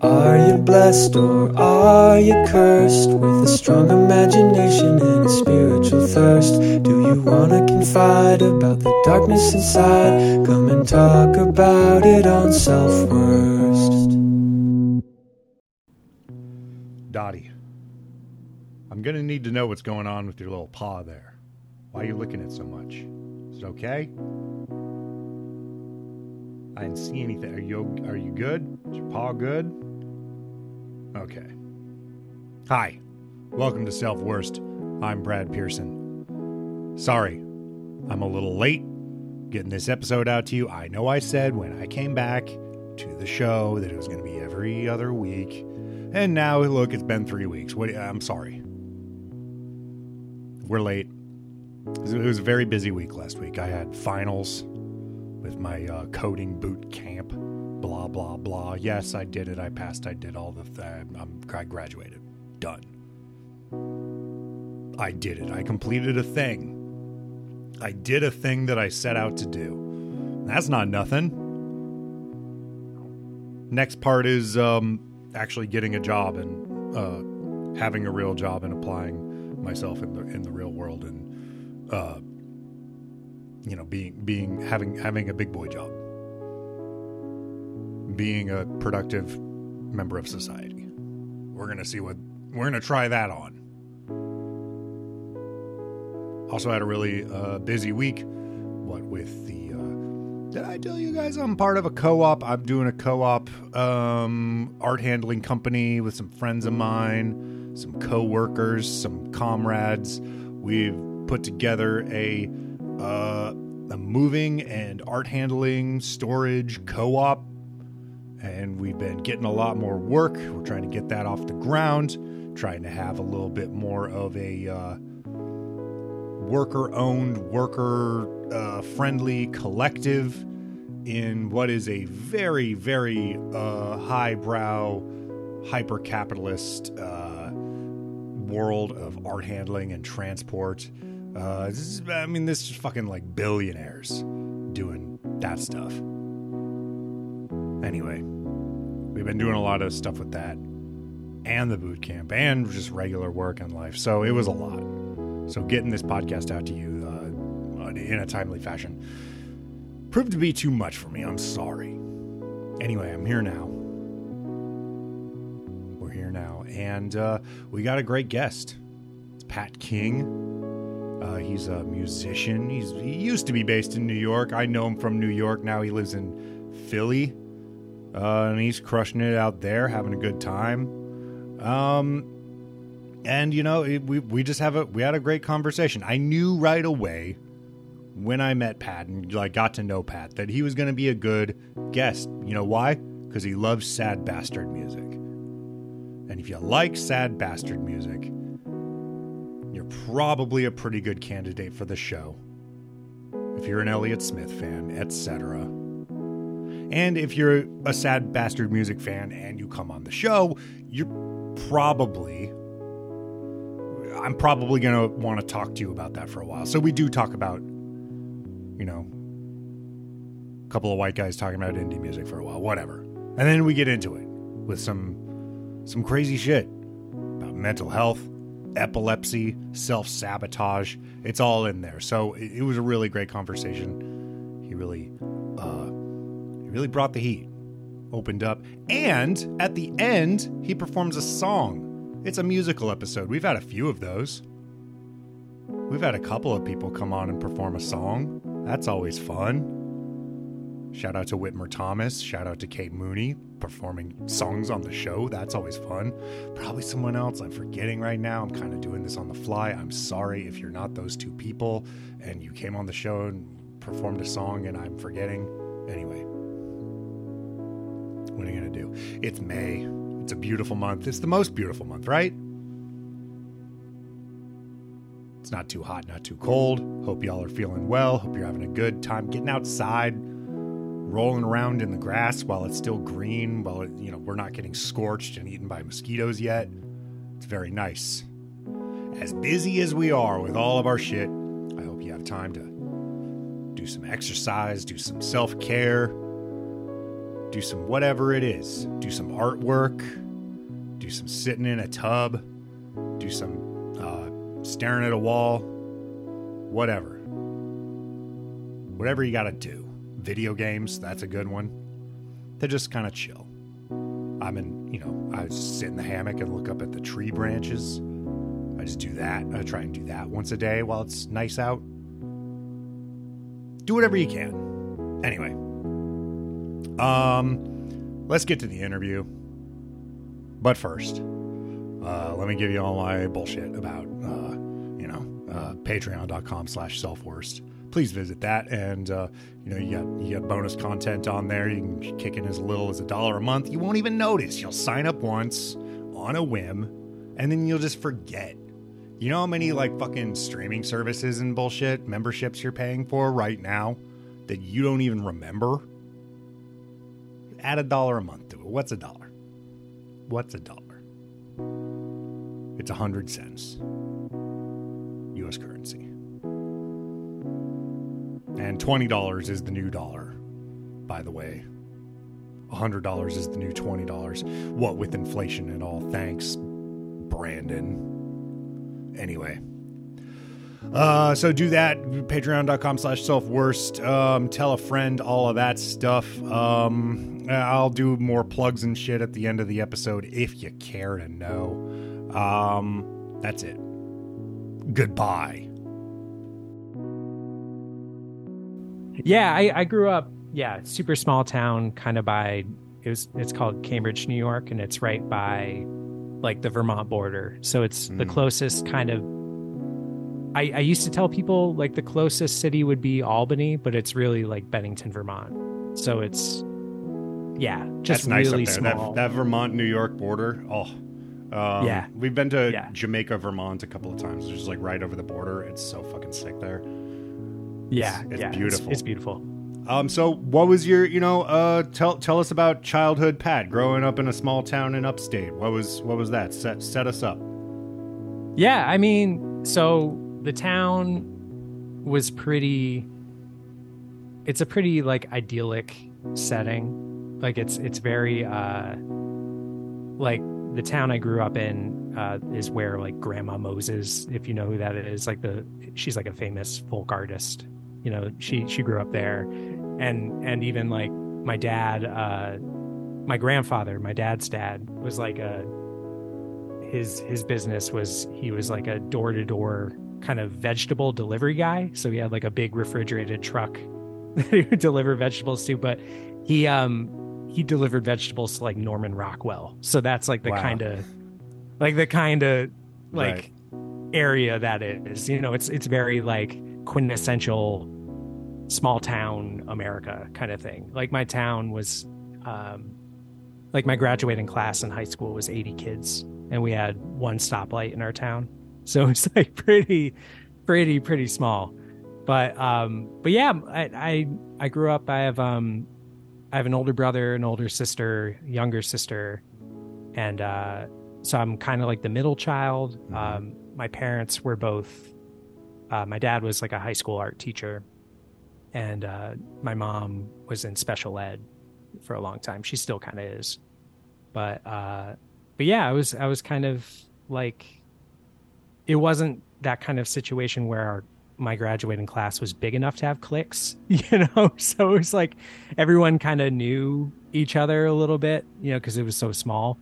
Are you blessed or are you cursed with a strong imagination and a spiritual thirst? Do you wanna confide about the darkness inside? Come and talk about it on Self Worst. Dottie, I'm gonna need to know what's going on with your little paw there. Why are you licking it so much? Is it okay? I didn't see anything. Are you are you good? Is your paw good? Okay. Hi. Welcome to Self Worst. I'm Brad Pearson. Sorry, I'm a little late getting this episode out to you. I know I said when I came back to the show that it was going to be every other week. And now look, it's been 3 weeks. What I'm sorry. We're late. It was a very busy week last week. I had finals with my uh, coding boot camp. Blah blah blah. Yes, I did it. I passed. I did all the. Th- I'm I graduated. Done. I did it. I completed a thing. I did a thing that I set out to do. That's not nothing. Next part is um, actually getting a job and uh, having a real job and applying myself in the in the real world and uh, you know being being having having a big boy job. Being a productive member of society. We're gonna see what we're gonna try that on. Also had a really uh, busy week what with the uh, did i tell you guys i'm part of a co-op? I'm doing a co-op um, art handling company with some friends of mine some co-workers some comrades. We've put together a uh, moving and art handling storage co-op and we've been getting a lot more work. We're trying to get that off the ground trying to have a little bit more of a uh, worker owned worker uh, friendly collective in what is a very very uh, highbrow hyper capitalist uh, world of art handling and transport uh, is, I mean, this is fucking like billionaires doing that stuff. Anyway, we've been doing a lot of stuff with that and the boot camp and just regular work in life. So it was a lot. So getting this podcast out to you uh, in a timely fashion proved to be too much for me. I'm sorry. Anyway, I'm here now. We're here now. And uh, we got a great guest. It's Pat King. Uh, he's a musician. He's he used to be based in New York. I know him from New York. Now he lives in Philly, uh, and he's crushing it out there, having a good time. Um, and you know, it, we we just have a we had a great conversation. I knew right away when I met Pat and like got to know Pat that he was going to be a good guest. You know why? Because he loves sad bastard music. And if you like sad bastard music, probably a pretty good candidate for the show. If you're an Elliott Smith fan, etc. And if you're a sad bastard music fan and you come on the show, you're probably I'm probably going to want to talk to you about that for a while. So we do talk about you know a couple of white guys talking about indie music for a while, whatever. And then we get into it with some some crazy shit about mental health, epilepsy, self sabotage. It's all in there. So it, it, was a really great conversation. He really, uh, he really brought the heat, opened up, and at the end he performs a song. It's a musical episode. We've had a few of those. We've had a couple of people come on and perform a song. That's always fun. Shout out to Whitmer Thomas. Shout out to Kate Mooney performing songs on the show. That's always fun. Probably someone else I'm forgetting right now. I'm kind of doing this on the fly. I'm sorry if you're not those two people and you came on the show and performed a song and I'm forgetting. Anyway, what are you going to do? It's May. It's a beautiful month. It's the most beautiful month, right? It's not too hot, not too cold. Hope y'all are feeling well. Hope you're having a good time getting outside rolling around in the grass while it's still green, while it, you know we're not getting scorched and eaten by mosquitoes yet. It's very nice. As busy as we are with all of our shit, I hope you have time to do some exercise, do some self care, do some whatever it is. Do some artwork, do some sitting in a tub, do some uh, staring at a wall, whatever. Whatever you got to do. Video games, that's a good one. They just kind of chill. I'm in, you know, I sit in the hammock and look up at the tree branches. I just do that. I try and do that once a day while it's nice out. Do whatever you can. Anyway, um, let's get to the interview. But first, uh, let me give you all my bullshit about, uh, you know, uh, patreon.com slash self-worst. Please visit that. And, uh, you know, you got, you got bonus content on there. You can kick in as little as a dollar a month. You won't even notice. You'll sign up once on a whim, and then you'll just forget. You know how many, like, fucking streaming services and bullshit memberships you're paying for right now that you don't even remember? Add a dollar a month to it. What's a dollar? What's a dollar? It's a hundred cents. US currency. And $20 is the new dollar, by the way. $100 is the new $20. What with inflation and all. Thanks, Brandon. Anyway. Uh, so do that. Patreon.com slash self worst. Um, tell a friend, all of that stuff. Um, I'll do more plugs and shit at the end of the episode if you care to know. Um, that's it. Goodbye. Yeah, I, I grew up, yeah, super small town, kind of by it was it's called Cambridge, New York, and it's right by like the Vermont border. So it's the Mm. closest kind of I, I used to tell people like the closest city would be Albany, but it's really like Bennington, Vermont. So it's yeah, just That's really there. small. That, that Vermont New York border. Oh, um, Yeah. We've been to Yeah. Jamaica, Vermont a couple of times. It's just like right over the border. It's so fucking sick there. Yeah, it's yeah, beautiful. It's, beautiful. Um, so what was your, you know, uh, tell tell us about childhood, Pat, growing up in a small town in upstate. What was what was that? Set set us up. Yeah, I mean, so the town was pretty it's a pretty like idyllic setting. Like it's it's very uh like the town I grew up in uh is where like Grandma Moses, if you know who that is, like the she's like a famous folk artist. You know, she she grew up there. And and even like my dad uh my grandfather, my dad's dad was like a his his business was he was like a door to door kind of vegetable delivery guy. So he had like a big refrigerated truck that he would deliver vegetables to. But he um he delivered vegetables to like Norman Rockwell. So that's like the Wow. kind of like the kind of like Right. area that is. You know, it's it's very like quintessential small town America kind of thing. Like my town was um like my graduating class in high school was 80 kids and we had one stoplight in our town. So it's like pretty pretty pretty small. But um but yeah, I I, I grew up I have um I have an older brother, an older sister, younger sister, and uh so I'm kind of like the middle child. Mhm. Um my parents were both uh my dad was like a high school art teacher and uh my mom was in special ed for a long time. She still kind of is. But uh but yeah, I was I was kind of like it wasn't that kind of situation where our, my graduating class was big enough to have cliques, you know. So it was like everyone kind of knew each other a little bit, you know, because it was so small.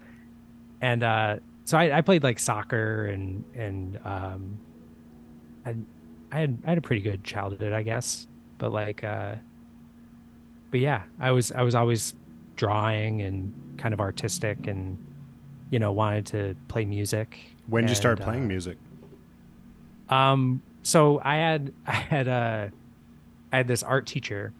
And uh, so I, I played like soccer and and um, I, I had I had a pretty good childhood, I guess. But like, uh, but yeah, I was I was always drawing and kind of artistic and you know wanted to play music When did you start playing uh, music? um, so I had I had a I had this art teacher.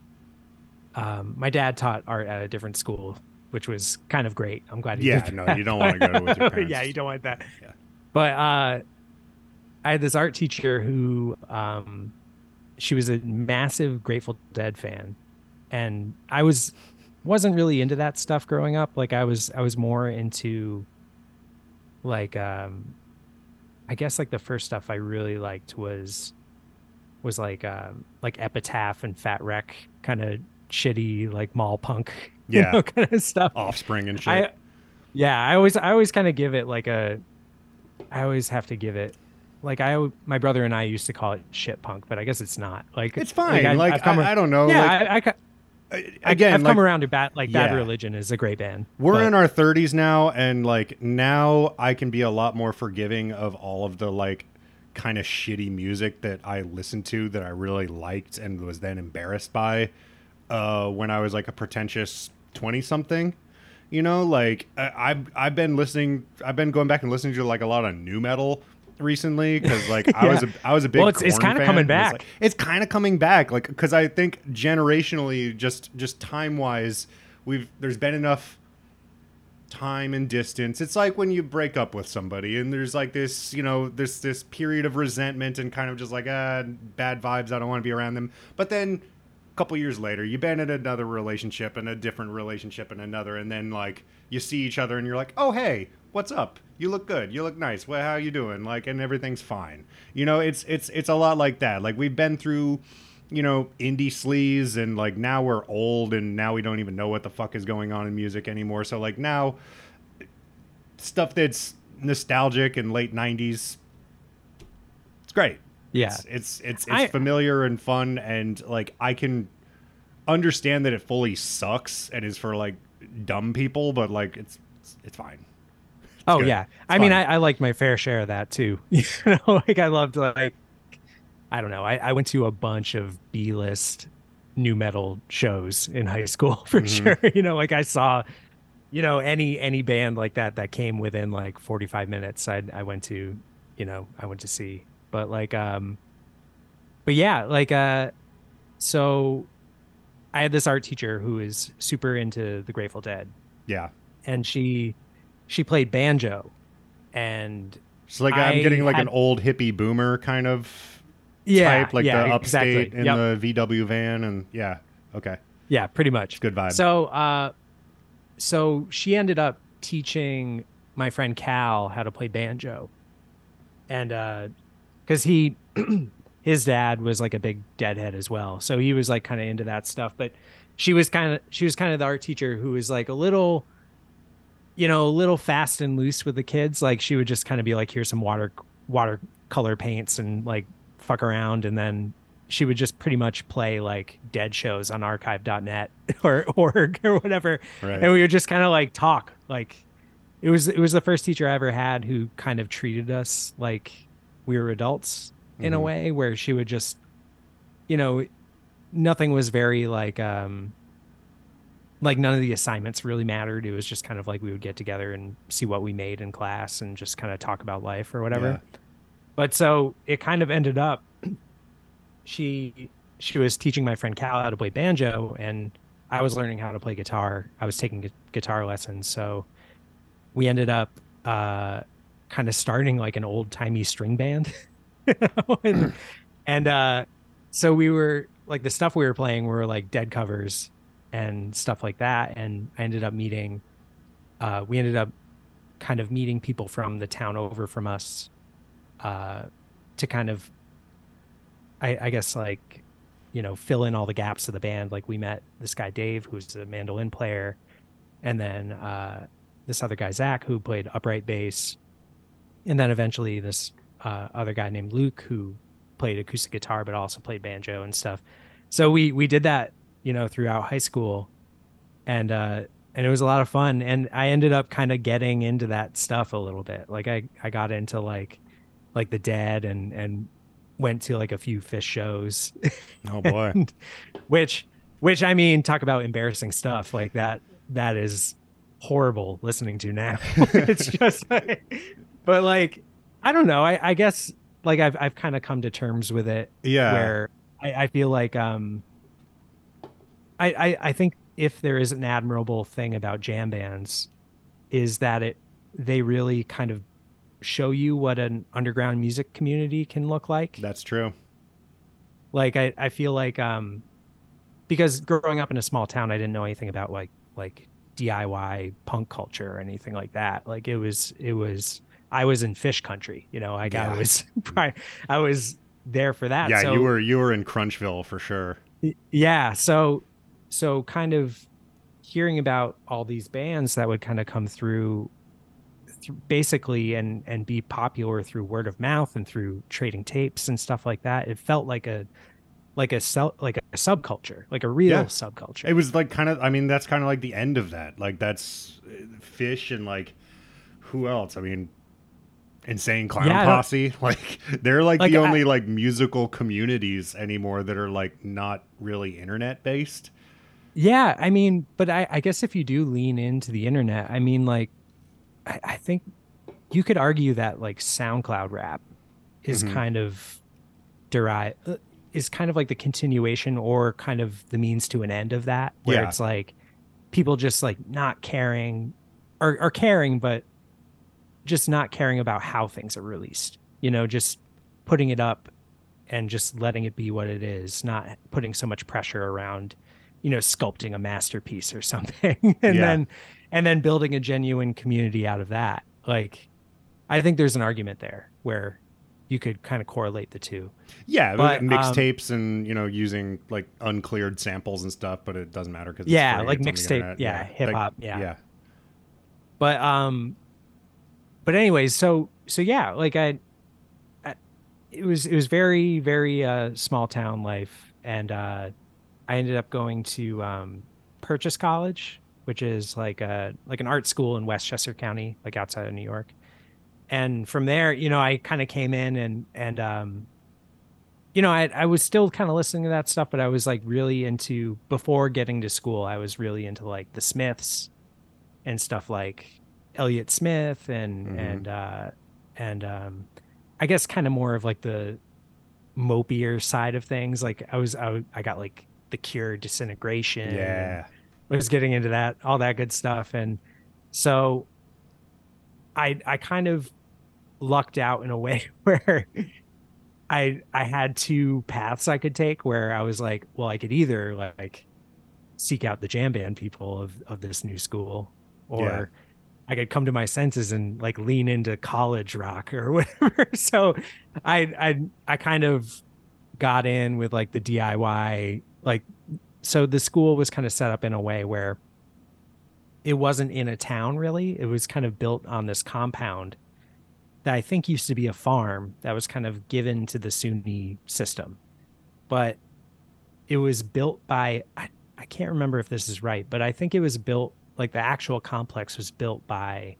Um, my dad taught art at a different school, which was kind of great. I'm glad. He Yeah, no, that. you don't wanna go with your parents. yeah, you don't want that. Yeah. But uh, I had this art teacher who, um, she was a massive Grateful Dead fan, and I was wasn't really into that stuff growing up. Like I was I was more into like um I guess like the first stuff I really liked was was like um like Epitaph and Fat Wreck kind of shitty like mall punk you Yeah. know, kind of stuff. Offspring and shit. I, yeah, I always, I always kind of give it like a, I always have to give it, like I, my brother and I used to call it shit punk, but I guess it's not. Like it's fine. I- Like, come I, ar- I don't know. yeah, like, I, I, I- I, again, I've like, come around to bad, like Bad Yeah. Religion is a great band. We're but- in our 30s now, and like now I can be a lot more forgiving of all of the like kind of shitty music that I listened to that I really liked and was then embarrassed by uh, when I was like a pretentious 20 something. You know, like I, I've I've been listening, I've been going back and listening to like a lot of nu metal recently because like I was a, Yeah. I was a big Well, it's- it's kinda coming and back. like- it's kind of coming back like because i think generationally just just time wise we've there's been enough time and distance it's like when you break up with somebody and there's like this you know this this period of resentment and kind of just like ah bad vibes i don't want to be around them but then a couple years later you've been in another relationship and a different relationship and another and then like you see each other and you're like oh hey what's up? You look good. You look nice. Well how you doing? Like and everything's fine. You know it's it's it's a lot like that. Like we've been through you know indie sleaze and like now we're old and now we don't even know what the fuck is going on in music anymore. So like now stuff that's nostalgic and late 90s it's great. Yeah, it's it's it's, it's I- familiar and fun and like I can understand that it fully sucks and is for like dumb people, but like it's it's, it's fine. Oh good. yeah, I It's mean. I, I liked my fair share of that too. You know, like I loved like, I don't know. I, I went to a bunch of B list nu metal shows in high school for Mhm. sure. You know, like I saw, you know, any any band like that that came within like forty five minutes. I I went to, you know, I went to see. But like, um, but yeah, like, uh, so I had this art teacher who is super into the Grateful Dead, Yeah. and she she played banjo and It's like I, am getting like had- an old hippie boomer kind of yeah type, like yeah, the upstate exactly. in Yep. the VW van and yeah. Okay. yeah pretty much Good vibe. so uh so she ended up teaching my friend cal how to play banjo and uh because he his dad was like a big deadhead as well so he was like kind of into that stuff but she was kind of she was kind of the art teacher who was like a little you know a little fast and loose with the kids like she would just kind of be like here's some water watercolor paints and like fuck around and then she would just pretty much play like dead shows on archive.net or org or whatever right. and we would just kind of like talk like it was it was the first teacher i ever had who kind of treated us like we were adults in a Mhm. way where she would just you know nothing was very like um like none of the assignments really mattered. It was just kind of like we would get together and see what we made in class and just kind of talk about life or whatever. Yeah. but so it kind of ended up she she was teaching my friend cal how to play banjo and i was learning how to play guitar. I was taking gu- guitar lessons. So we ended up uh kind of starting like an old timey string band. You know? and, and uh so we were like the stuff we were playing were like dead covers and stuff like that and i ended up meeting uh we ended up kind of meeting people from the town over from us uh to kind of i i guess like you know fill in all the gaps of the band. Like we met this guy dave who's a mandolin player and then uh this other guy zach who played upright bass and then eventually this uh, other guy named luke who played acoustic guitar but also played banjo and stuff. So we we did that you know throughout high school. And uh and it was a lot of fun. And i ended up kind of getting into that stuff a little bit. Like i i got into like like the dead and and went to like a few Phish shows. Oh boy. and- which which i mean talk about embarrassing stuff. Like that that is horrible listening to now. It's just like, but like i don't know. I i guess like i've i've kind of come to terms with it yeah. where I, I feel like um I, I I think if there is an admirable thing about jam bands is that it they really kind of show you what an underground music community can look like. That's true. Like I, I feel like um because growing up in a small town I didn't know anything about like like DIY punk culture or anything like that. Like it was it was I was in Phish country, you know, like Yeah. I was I was there for that. yeah, so, you were you were in Crunchville for sure. Yeah so so kind of hearing about all these bands that would kind of come through th- basically and and be popular through word of mouth and through trading tapes and stuff like that it felt like a like a sub like a subculture like a real Yeah. subculture It was like kind of. I mean, that's kind of like the end of that. Like that's uh, Phish and like who else? I mean, insane clown Yeah, posse. Like they're like, Like, the I- only like musical communities anymore that are like not really internet based. Yeah, I mean, but I, I guess if you do lean into the internet, I mean, like, I, I think you could argue that like SoundCloud rap is Mhm. kind of derived, uh, is kind of like the continuation or kind of the means to an end of that, where Yeah. it's like people just like not caring or, or caring, but just not caring about how things are released, you know, just putting it up and just letting it be what it is, not putting so much pressure around you know sculpting a masterpiece or something and Yeah. then and then building a genuine community out of that like i think there's an argument there where you could kind of correlate the two Yeah, But, um, mixtapes and you know using like uncleared samples and stuff, but it doesn't matter because Yeah, like mixtape, yeah, hip-hop, yeah. yeah. but um but anyways so so yeah like i, I it was it was very very uh small town life and uh i ended up going to um purchase college which is like a like an art school in westchester county like outside of new york and from there you know i kind of came in and and um you know i i was still kind of listening to that stuff but i was like really into before getting to school i was really into like the smiths and stuff like Elliott Smith and Mhm. and uh and um I guess kind of more of like the mopier side of things like I was I, I got like the cure disintegration Yeah. was getting into that all that good stuff and so I I kind of lucked out in a way where I I had two paths I could take where I was like well I could either like seek out the jam band people of of this new school or Yeah. I could come to my senses and like lean into college rock or whatever so I I I kind of got in with like the DIY like so the school was kind of set up in a way where it wasn't in a town really. It was kind of built on this compound that i think used to be a farm that was kind of given to the suny system. But it was built by I, I can't remember if this is right but i think it was built like the actual complex was built by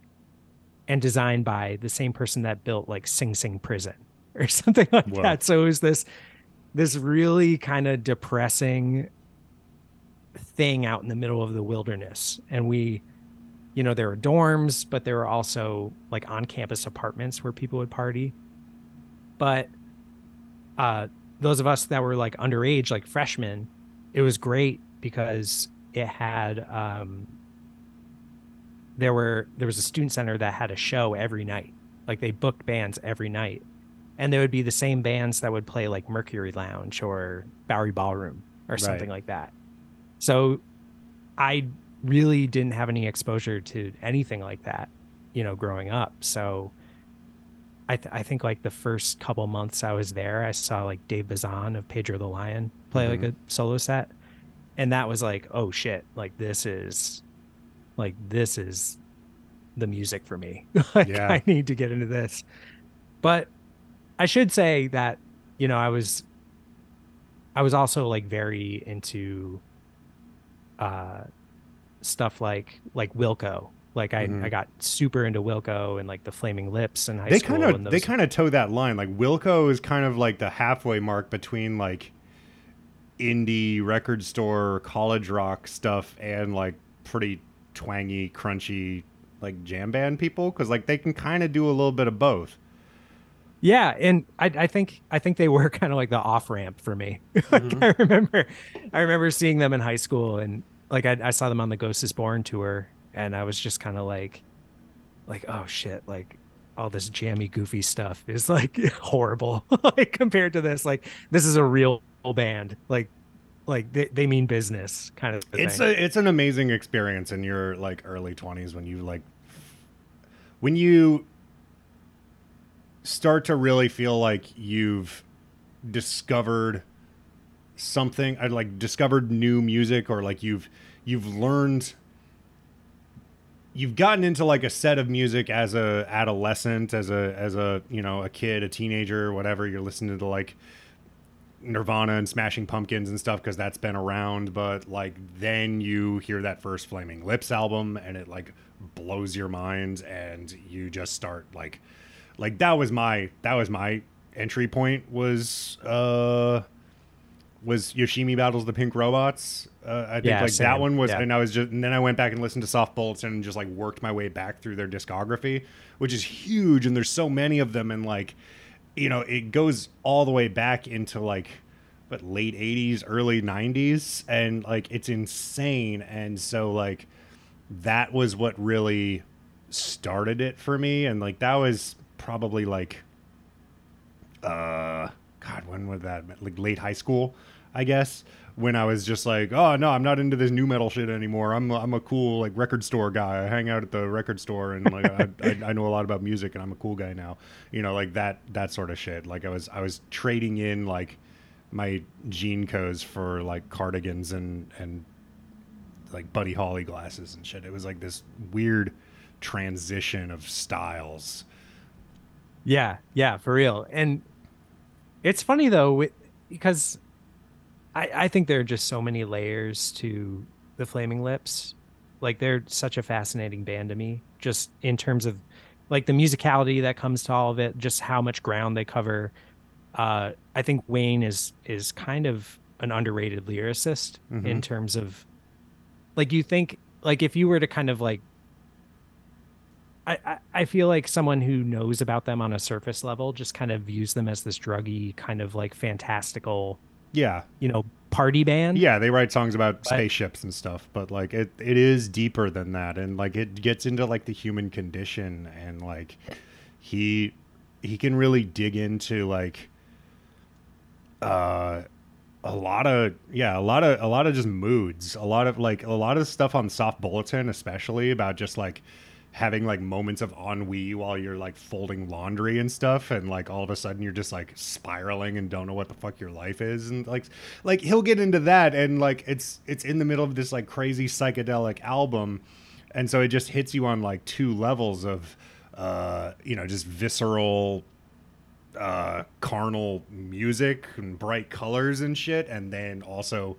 and designed by the same person that built like sing sing prison or something like Whoa. that. So it was this this really kind of depressing thing out in the middle of the wilderness. And we you know there were dorms but there were also like on campus apartments where people would party. But uh those of us that were like underage like freshmen it was great because it had um there were there was a student center that had a show every night. Like they booked bands every night and there would be the same bands that would play like mercury lounge or bowery ballroom or something Right. like that. So i really didn't have any exposure to anything like that you know growing up. So i, th- I think like the first couple months i was there i saw like dave bazan of pedro the lion play like mm-hmm. a solo set. And that was like oh shit like this is like this is the music for me. Like Yeah. i need to get into this. But i should say that you know i was i was also like very into uh stuff like like wilco like i Mhm. i got super into wilco and like the flaming lips and high They school kind and of they kind of toe that line. Like Wilco is kind of like the halfway mark between like indie record store college rock stuff and like pretty twangy, crunchy like jam band people because like they can kind of do a little bit of both. Yeah, and I, I think I think they were kind of like the off ramp for me. like Mm-hmm. I remember, I remember seeing them in high school, and like I, I saw them on the Ghost is Born tour, and I was just kind of like, like oh shit, like all this jammy goofy stuff is like horrible, like compared to this. Like this is a real band, like like they, they mean business kind of. It's thing. a it's an amazing experience in your like early twenties when you like when you start to really feel like you've discovered something I like discovered new music or like you've you've learned you've gotten into like a set of music as a adolescent as a as a you know a kid a teenager whatever. You're listening to like nirvana and smashing pumpkins and stuff because that's been around but like then you hear that first flaming lips album and it like blows your mind and you just start like like that was my that was my entry point was uh was Yoshimi battles the pink robots. Uh, I think Yeah, like same. that one was, Yeah. and I was just, and then I went back and listened to Soft Bulletin and just like worked my way back through their discography, which is huge, and there's so many of them, and like, you know, it goes all the way back into like, what late '80s, early '90s, and like it's insane, and so like, that was what really started it for me, and like that was probably like uh god when was that like late high school i guess when i was just like oh no i'm not into this nu metal shit anymore. I'm i'm a cool like record store guy. I hang out at the record store and like I, I, I know a lot about music and i'm a cool guy now. You know like that that sort of shit. Like i was i was trading in like my jean codes for like cardigans and and like buddy holly glasses and shit. It was like this weird transition of styles Yeah, yeah, for real. And it's funny though, because I I think there are just so many layers to the Flaming Lips. Like they're such a fascinating band to me, just in terms of like the musicality that comes to all of it, just how much ground they cover. Uh, I think Wayne is is kind of an underrated lyricist in terms of like you think like if you were to kind of like I, I- feel like someone who knows about them on a surface level just kind of views them as this druggy kind of like fantastical, yeah you know, party band. Yeah, they write songs about spaceships and stuff, but like it, it is deeper than that, and like it gets into like the human condition, and like he he can really dig into like uh a lot of yeah a lot of a lot of just moods a lot of like a lot of stuff on soft bulletin especially about just like having like moments of ennui while you're like folding laundry and stuff and like all of a sudden you're just like spiraling and don't know what the fuck your life is and like like he'll get into that and like it's it's in the middle of this like crazy psychedelic album and so it just hits you on like two levels of uh you know just visceral uh carnal music and bright colors and shit and then also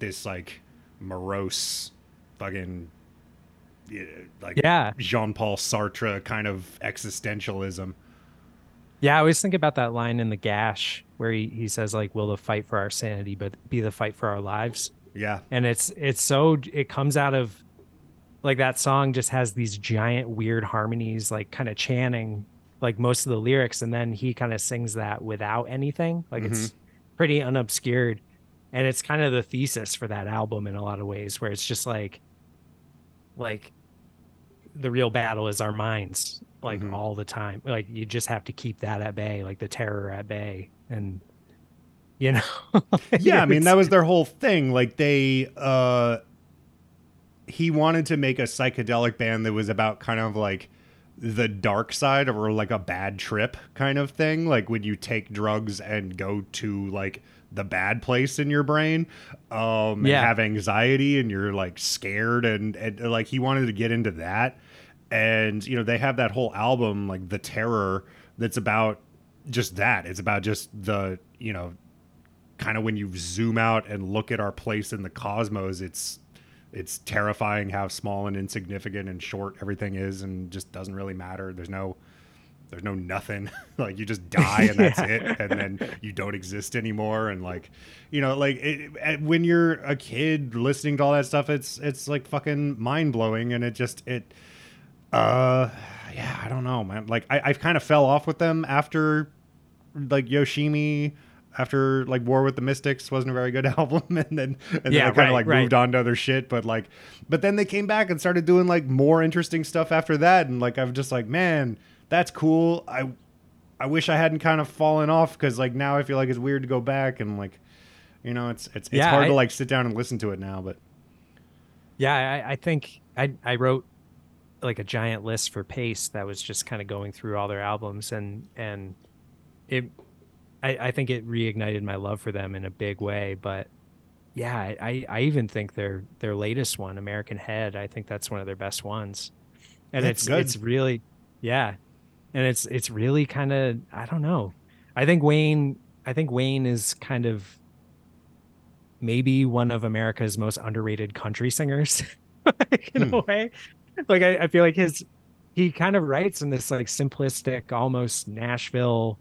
this like morose fucking like Yeah. Jean-Paul Sartre kind of existentialism. Yeah, I always think about that line in the gash where he, he says like, "Will the fight for our sanity, but be the fight for our lives?" Yeah. And it's it's so it comes out of like that song just has these giant weird harmonies, like kind of chanting like most of the lyrics, and then he kind of sings that without anything, like it's mm-hmm. pretty unobscured, and it's kind of the thesis for that album in a lot of ways, where it's just like like the real battle is our minds like Mhm. all the time. Like you just have to keep that at bay like the terror at bay. And you know yeah i mean that was their whole thing. Like they uh he wanted to make a psychedelic band that was about kind of like the dark side or like a bad trip kind of thing. Like when you take drugs and go to like the bad place in your brain um Yeah. and have anxiety and you're like scared and, and like he wanted to get into that. And you know they have that whole album like the terror that's about just that. It's about just the you know kind of when you zoom out and look at our place in the cosmos it's it's terrifying how small and insignificant and short everything is and just doesn't really matter. There's no there's no nothing like you just die and that's Yeah. it and then you don't exist anymore and like you know like it, it- when you're a kid listening to all that stuff it's it's like fucking mind-blowing and it just it uh yeah i don't know man like i, I kind of fell off with them after like yoshimi after like war with the mystics wasn't a very good album and then and then Yeah, i kind of right, like right. moved on to other shit but like but then they came back and started doing like more interesting stuff after that and like i'm just like man that's cool i i wish i hadn't kind of fallen off because like now i feel like it's weird to go back and like you know it's it's, it's Yeah, hard to like sit down and listen to it now but yeah I, I think i i wrote like a giant list for Paste that was just kind of going through all their albums and and it I, I think it reignited my love for them in a big way but yeah, I, I even think their their latest one, American Head, I think that's one of their best ones. And That's it's good. it's really yeah. And it's it's really kind of I don't know. I think Wayne I think Wayne is kind of maybe one of America's most underrated country singers in Hmm. a way. Like I, I feel like his he kind of writes in this like simplistic, almost Nashville.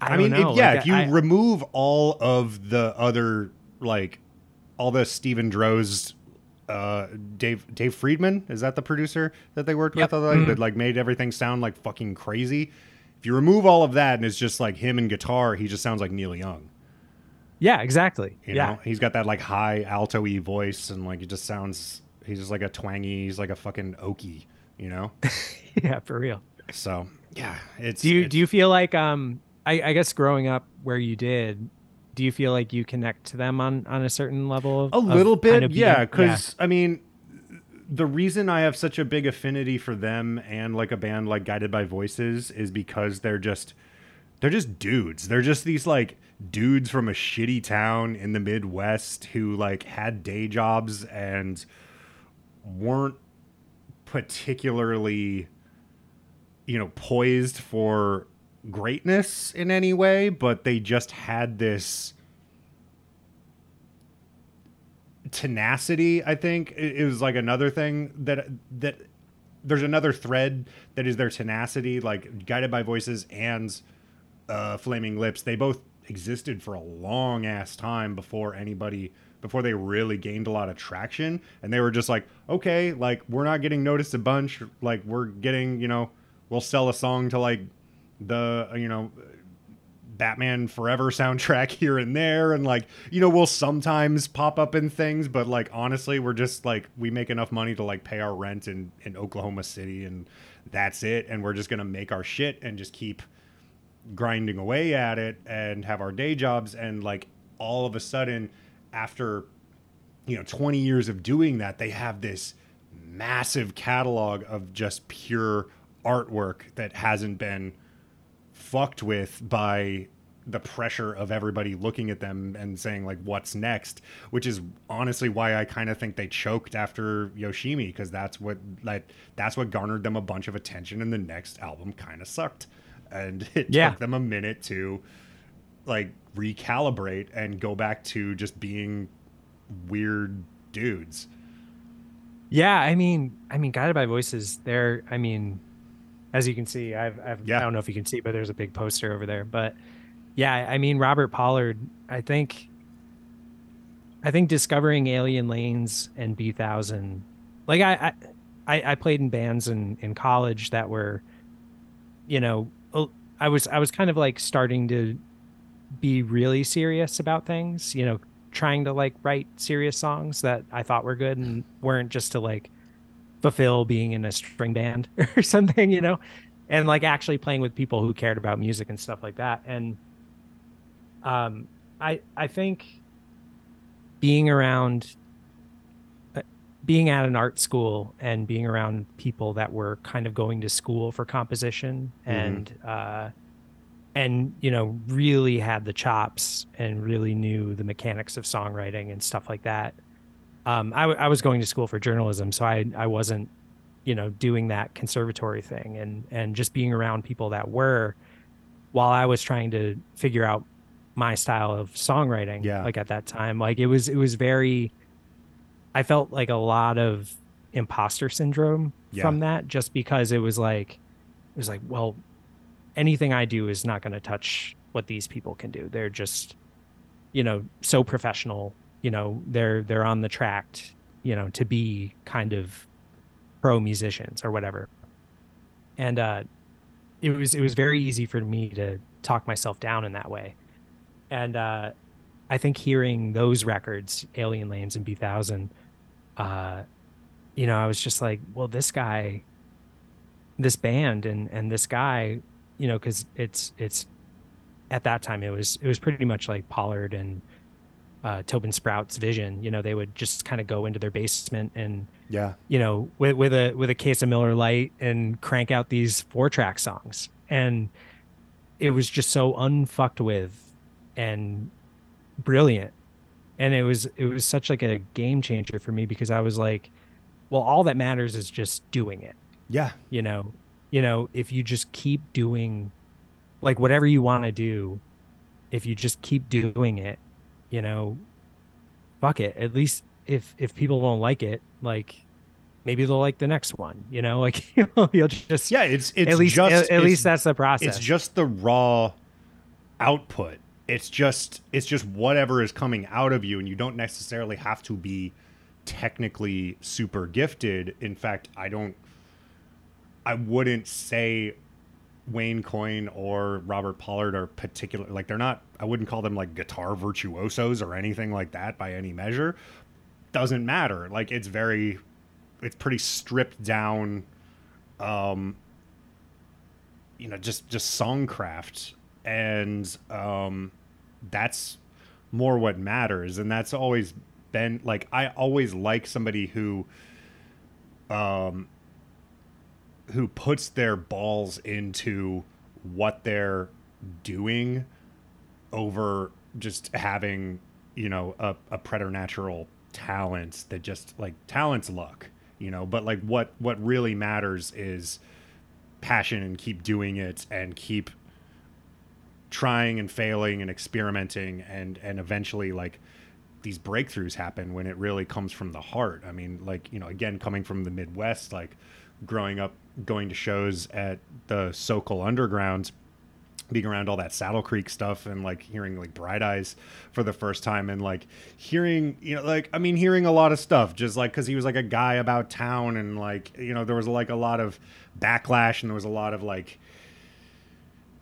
I, I, don't mean, know. if, yeah, like, if you I- remove all of the other like all the Steven Drozd, uh, Dave Dave Fridmann is that the producer that they worked Yep. with? Mhm. That like made everything sound like fucking crazy. If you remove all of that and it's just like him and guitar, he just sounds like Neil Young. yeah, exactly. You yeah, know, he's got that like high alto-y voice and like it just sounds. He's just like a twangy. He's like a fucking Okie. You know. yeah, for real. So yeah, it's. Do you it's- do you feel like um I, I guess growing up where you did, do you feel like you connect to them on on a certain level? Of, A of little kind bit, of yeah. Because I mean, the reason I have such a big affinity for them and like a band like Guided by Voices is because they're just they're just dudes. They're just these like dudes from a shitty town in the Midwest who like had day jobs and weren't particularly you know poised for greatness in any way, but they just had this tenacity i think. It, was like another thing that that there's another thread that is their tenacity like guided by voices and uh flaming lips. They both existed for a long ass time before anybody before they really gained a lot of traction. And they were just like okay like we're not getting noticed a bunch. Like we're getting you know we'll sell a song to like the uh, you know Batman Forever soundtrack here and there, and like you know we'll sometimes pop up in things, but like honestly, we're just like we make enough money to like pay our rent in in Oklahoma City, and that's it. And we're just gonna make our shit and just keep grinding away at it and have our day jobs. And like all of a sudden, after you know 20 years of doing that, they have this massive catalog of just pure artwork that hasn't been fucked with by the pressure of everybody looking at them and saying like what's next which is honestly why i kind of think they choked after yoshimi because that's what like that's what garnered them a bunch of attention and the next album kind of sucked and it Yeah. took them a minute to like recalibrate and go back to just being weird dudes Yeah, I mean, I mean, guided by voices. they're I mean, as you can see, I've, I've Yeah. I don't know if you can see, but there's a big poster over there. But yeah, I mean, Robert Pollard. I think, I think discovering Alien Lanes and Bee Thousand, like I, I, I played in bands in in college that were, you know, I was I was kind of like starting to be really serious about things, you know, trying to like write serious songs that I thought were good and weren't just to like fulfill being in a string band or something, you know, and like actually playing with people who cared about music and stuff like that. And um, I I think being around uh, being at an art school and being around people that were kind of going to school for composition and uh and you know really had the chops and really knew the mechanics of songwriting and stuff like that um I, w- I was going to school for journalism so i i wasn't you know doing that conservatory thing and and just being around people that were while i was trying to figure out my style of songwriting Yeah. like at that time like it was it was very i felt like a lot of imposter syndrome Yeah. from that just because it was like it was like well anything i do is not going to touch what these people can do they're just you know so professional you know they're they're on the track you know to be kind of pro musicians or whatever. And uh it was it was very easy for me to talk myself down in that way. And uh i think hearing those records alien lanes and Bee Thousand uh you know i was just like well this guy this band and and this guy you know because it's it's at that time it was it was pretty much like pollard and uh tobin sprout's vision you know they would just kind of go into their basement and yeah you know, with with a with a case of Miller Lite and crank out these four track songs. And it was just so unfucked with and brilliant. and it was it was such like a game changer for me because I was like, well, all that matters is just doing it. Yeah. You know, you know, if you just keep doing like whatever you want to do, if you just keep doing it, you know, fuck it. At least if if people don't like it, like maybe they'll like the next one. You know, like you'll just yeah. It's it's at least just, at, at least that's the process. It's just the raw output. It's just it's just whatever is coming out of you, and you don't necessarily have to be technically super gifted. In fact, I don't. I wouldn't say Wayne Coyne or Robert Pollard are particular like they're not I wouldn't call them like guitar virtuosos or anything like that by any measure. Doesn't matter. Like it's very it's pretty stripped down um you know just just songcraft and um that's more what matters and that's always been like I always like somebody who um who puts their balls into what they're doing over just having you know a, a preternatural talent that just like talent's luck you know? But like what what really matters is passion and keep doing it and keep trying and failing and experimenting and and eventually like these breakthroughs happen when it really comes from the heart. I mean like you know again coming from the midwest like growing up going to shows at the Sokol Underground, being around all that Saddle Creek stuff and like hearing like Bright Eyes for the first time and like hearing, you know, like, I mean, hearing a lot of stuff just like because he was like a guy about town and like, you know, there was like a lot of backlash and there was a lot of like,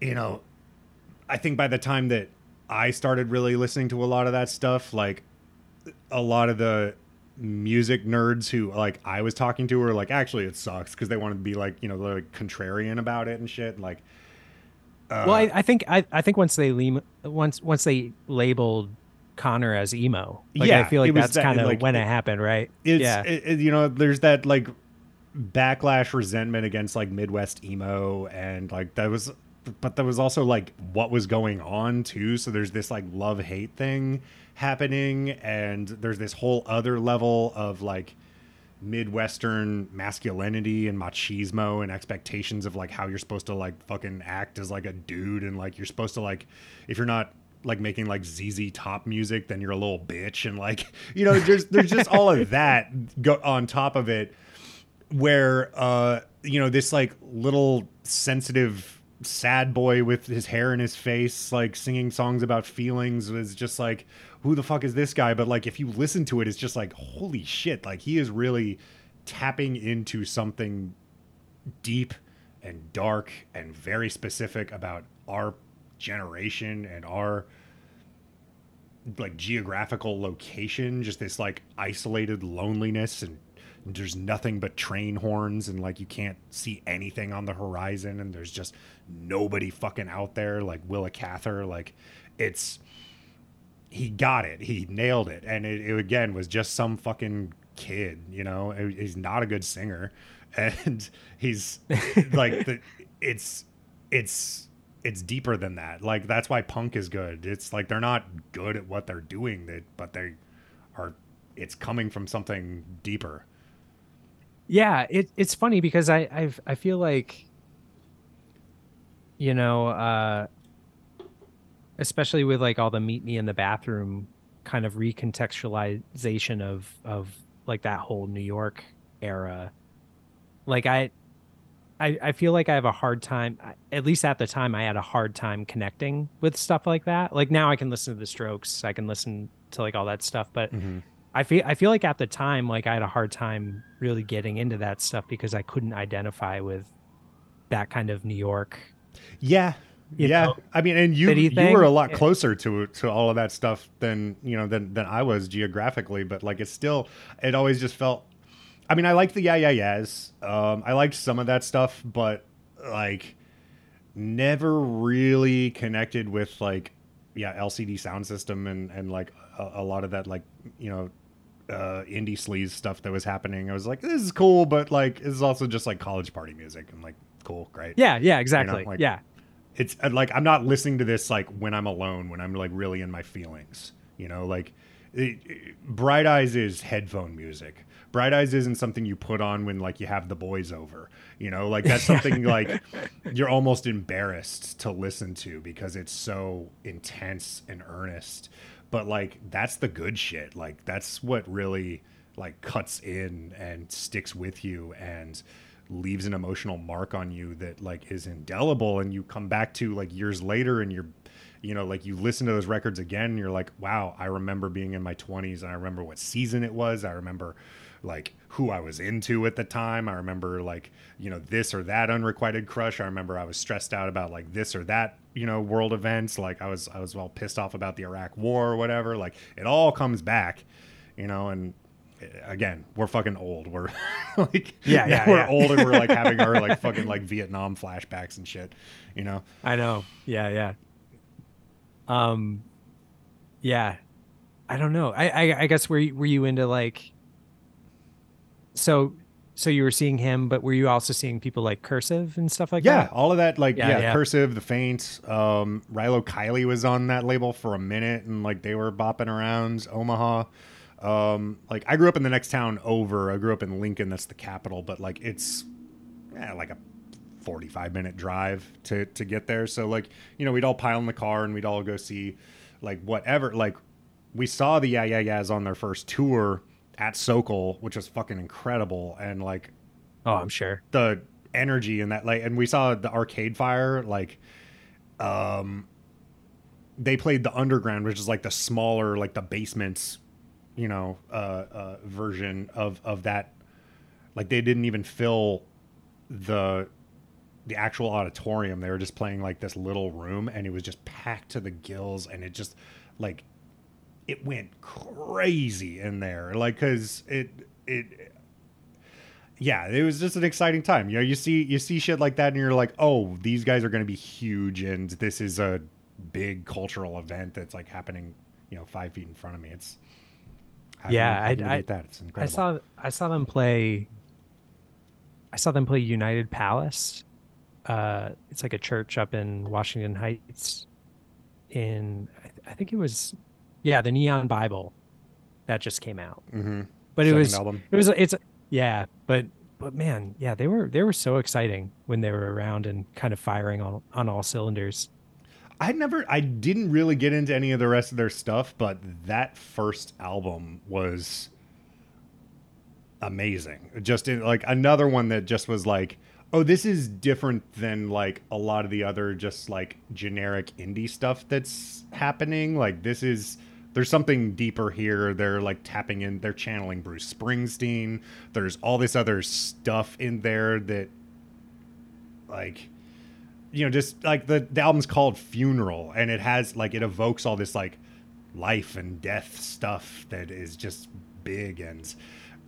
you know, I think by the time that I started really listening to a lot of that stuff, like a lot of the music nerds who like I was talking to were like, actually, it sucks because they wanted to be like, you know, like contrarian about it and shit. Like, uh, well, I, I, think I, I think once they le- once once they labeled Conor as emo, like, yeah, I feel like that's that, kind of like, when it, it, happened, right? yeah, it, you know, there's that like backlash, resentment against like Midwest emo, and like that was, but there was also like what was going on too. So there's this like love hate thing happening and there's this whole other level of like midwestern masculinity and machismo and expectations of like how you're supposed to like fucking act as like a dude and like you're supposed to like if you're not like making like ZZ top music then you're a little bitch and like you know there's there's just all of that go on top of it where uh you know this like little sensitive sad boy with his hair in his face like singing songs about feelings was just like who the fuck is this guy? But like if you listen to it, it's just like holy shit! Like he is really tapping into something deep and dark and very specific about our generation and our like geographical location just this like isolated loneliness and there's nothing but train horns and like you can't see anything on the horizon and there's just nobody fucking out there like willa cather like it's he got it. He nailed it. And it, it again was just some fucking kid, you know. He's not a good singer, and he's like the, it's it's it's deeper than that. Like that's why punk is good. It's like they're not good at what they're doing, that but they are. It's coming from something deeper. Yeah, it, it's funny because I I've, I feel like you know uh especially with like all the meet me in the bathroom kind of recontextualization of of like that whole New York era. Like I I, I feel like I have a hard time at least at the time I had a hard time connecting with stuff like that. Like now I can listen to the strokes, I can listen to like all that stuff, but mm-hmm. I feel I feel like at the time like I had a hard time really getting into that stuff because I couldn't identify with that kind of New York. Yeah, yeah, know, I mean, and you you were a lot closer to to all of that stuff than you know than than I was geographically, but like it's still it always just felt. I mean, I liked the yeah yeah yeahs. Um, I liked some of that stuff, but like never really connected with like yeah LCD Soundsystem and and like a, a lot of that like you know uh, indie sleaze stuff that was happening. I was like, this is cool, but like, this is also just like college party music. I'm like, cool, great. Yeah, yeah, exactly. You know, like, yeah it's uh, like I'm not listening to this like when I'm alone, when I'm like really in my feelings. You know, like it, it- Bright Eyes is headphone music. Bright Eyes isn't something you put on when like you have the boys over. You know, like that's something like you're almost embarrassed to listen to because it's so intense and earnest. But like that's the good shit. Like that's what really like cuts in and sticks with you and leaves an emotional mark on you that like is indelible. And you come back to like years later and you're you know like you listen to those records again and you're like wow i remember being in my 20s and i remember what season it was. I remember like who i was into at the time i remember like you know this or that unrequited crush i remember i was stressed out about like this or that you know world events like i was i was all pissed off about the iraq war or whatever like it all comes back you know and uh, again we're fucking old we're like Yeah, yeah, we're yeah. old and we're like having our like fucking like vietnam flashbacks and shit you know I know. Yeah, yeah. Um, yeah. I don't know. I, I, I guess were you, were you into like? So, so you were seeing him, but were you also seeing people like cursive and stuff like yeah, that? Yeah, all of that, like Yeah, yeah, yeah. cursive, the faint. Um, Rilo Kiley was on that label for a minute, and like they were bopping around Omaha. Um, like I grew up in the next town over. I grew up in Lincoln, that's the capital, but like it's yeah, like a forty-five minute drive to to get there. So like you know, we'd all pile in the car and we'd all go see like whatever. Like we saw the Yeah Yeah Yeahs on their first tour at Sokol, which was fucking incredible, and like Oh, I'm sure. the energy in that like and we saw the arcade fire like um they played the underground which is like the smaller like the basements you know uh, uh version of of that like they didn't even fill the the actual auditorium they were just playing like this little room and it was just packed to the gills and it just like it went crazy in there like cuz it it yeah, it was just an exciting time. You know, you see you see shit like that, and you're like, oh, these guys are going to be huge, and this is a big cultural event that's like happening, you know, five feet in front of me. It's Yeah, how do you I- I- beat that. It's I saw I saw them play. I saw them play United Palace. Uh, it's like a church up in Washington Heights. In I, th- I think it was, yeah, the Neon Bible, that just came out. hmm But it was album. it was it's yeah, but but man, yeah, they were they were so exciting when they were around and kind of firing on on all cylinders. I never, I didn't really get into any of the rest of their stuff, but that first album was amazing. Just in, like another one that just was like, oh, this is different than like a lot of the other just like generic indie stuff that's happening. Like this is. There's something deeper here. They're like tapping in, they're channeling Bruce Springsteen. There's all this other stuff in there that, like, you know, just like the, the album's called Funeral, and it has like it evokes all this like life and death stuff that is just big and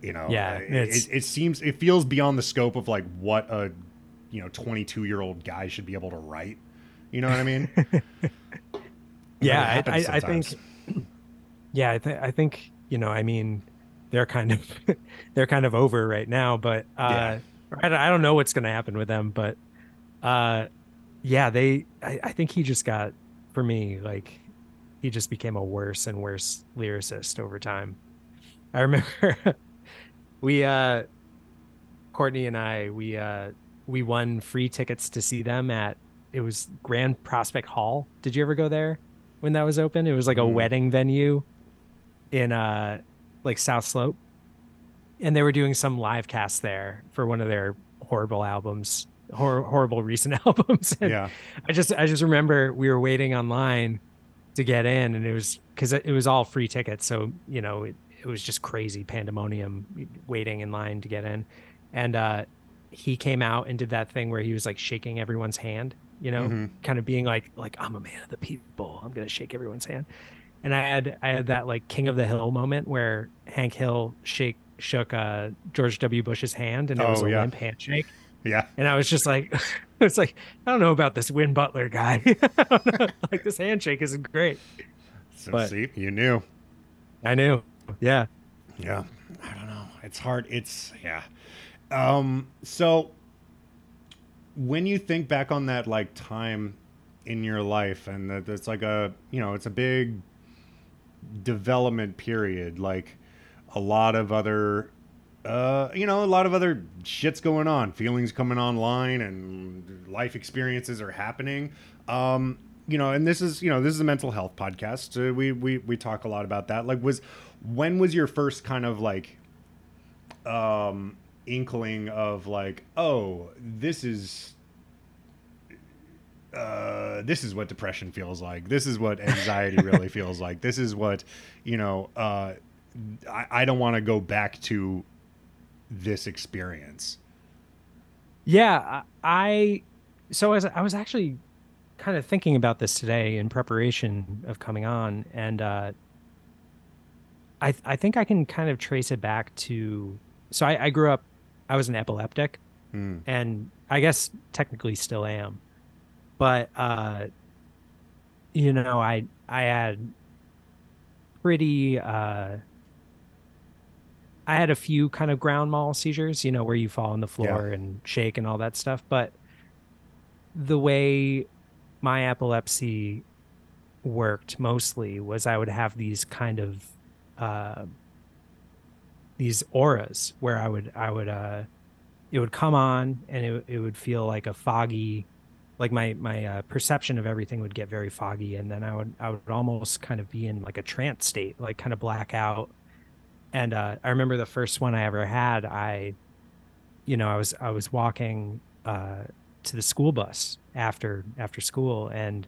you know, Yeah, it, it seems it feels beyond the scope of like what a you know 22 year old guy should be able to write. You know what I mean? Yeah, I, I, I think. Yeah, I, th- I think you know. I mean, they're kind of they're kind of over right now, but uh, Yeah. I, don't- I don't know what's going to happen with them. But uh, yeah, they. I, I think he just got for me like he just became a worse and worse lyricist over time. I remember we uh Courtney and I we uh we won free tickets to see them at it was Grand Prospect Hall. Did you ever go there when that was open? It was like a Mm. wedding venue in uh like South Slope. And they were doing some live cast there for one of their horrible albums, hor- horrible recent albums. Yeah. I just I just remember we were waiting online to get in, and it was because it was all free tickets, so you know it, it was just crazy pandemonium waiting in line to get in, and uh, he came out and did that thing where he was like shaking everyone's hand, you know, Mhm. kind of being like like I'm a man of the people, I'm gonna shake everyone's hand, and I had I had that like King of the Hill moment where Hank Hill shake shook uh, George W. Bush's hand, and it was Oh, a yeah. limp handshake. Yeah. And I was just like, it's like, I don't know about this Win Butler guy. like this handshake isn't great. So But- see, you knew. I knew. Yeah. Yeah. I don't know. It's hard. It's yeah. Um so when you think back on that like time in your life and that it's like a, you know, it's a big development period, like a lot of other uh, you know, a lot of other shit's going on, feelings coming online, and life experiences are happening. Um, you know, and this is you know this is a mental health podcast. So we we we talk a lot about that. Like, was when was your first kind of like um inkling of like, oh, this is uh, this is what depression feels like. This is what anxiety really feels like. This is what, you know, uh, I, I don't want to go back to this experience. Yeah, I so as I was actually kind of thinking about this today in preparation of coming on, and uh, I I think I can kind of trace it back to. So I, I grew up, I was an epileptic, Mm. and I guess technically still am, but uh, you know I I had pretty uh. I had a few kind of grand mal seizures, you know, where you fall on the floor and shake and all that stuff. But the way my epilepsy worked mostly was I would have these kind of uh, these auras where I would I would uh, it would come on and it it would feel like a foggy, like my my uh, perception of everything would get very foggy, and then I would I would almost kind of be in like a trance state, like kind of black out. And uh, I remember the first one I ever had. I, you know, I was I was walking uh, to the school bus after after school, and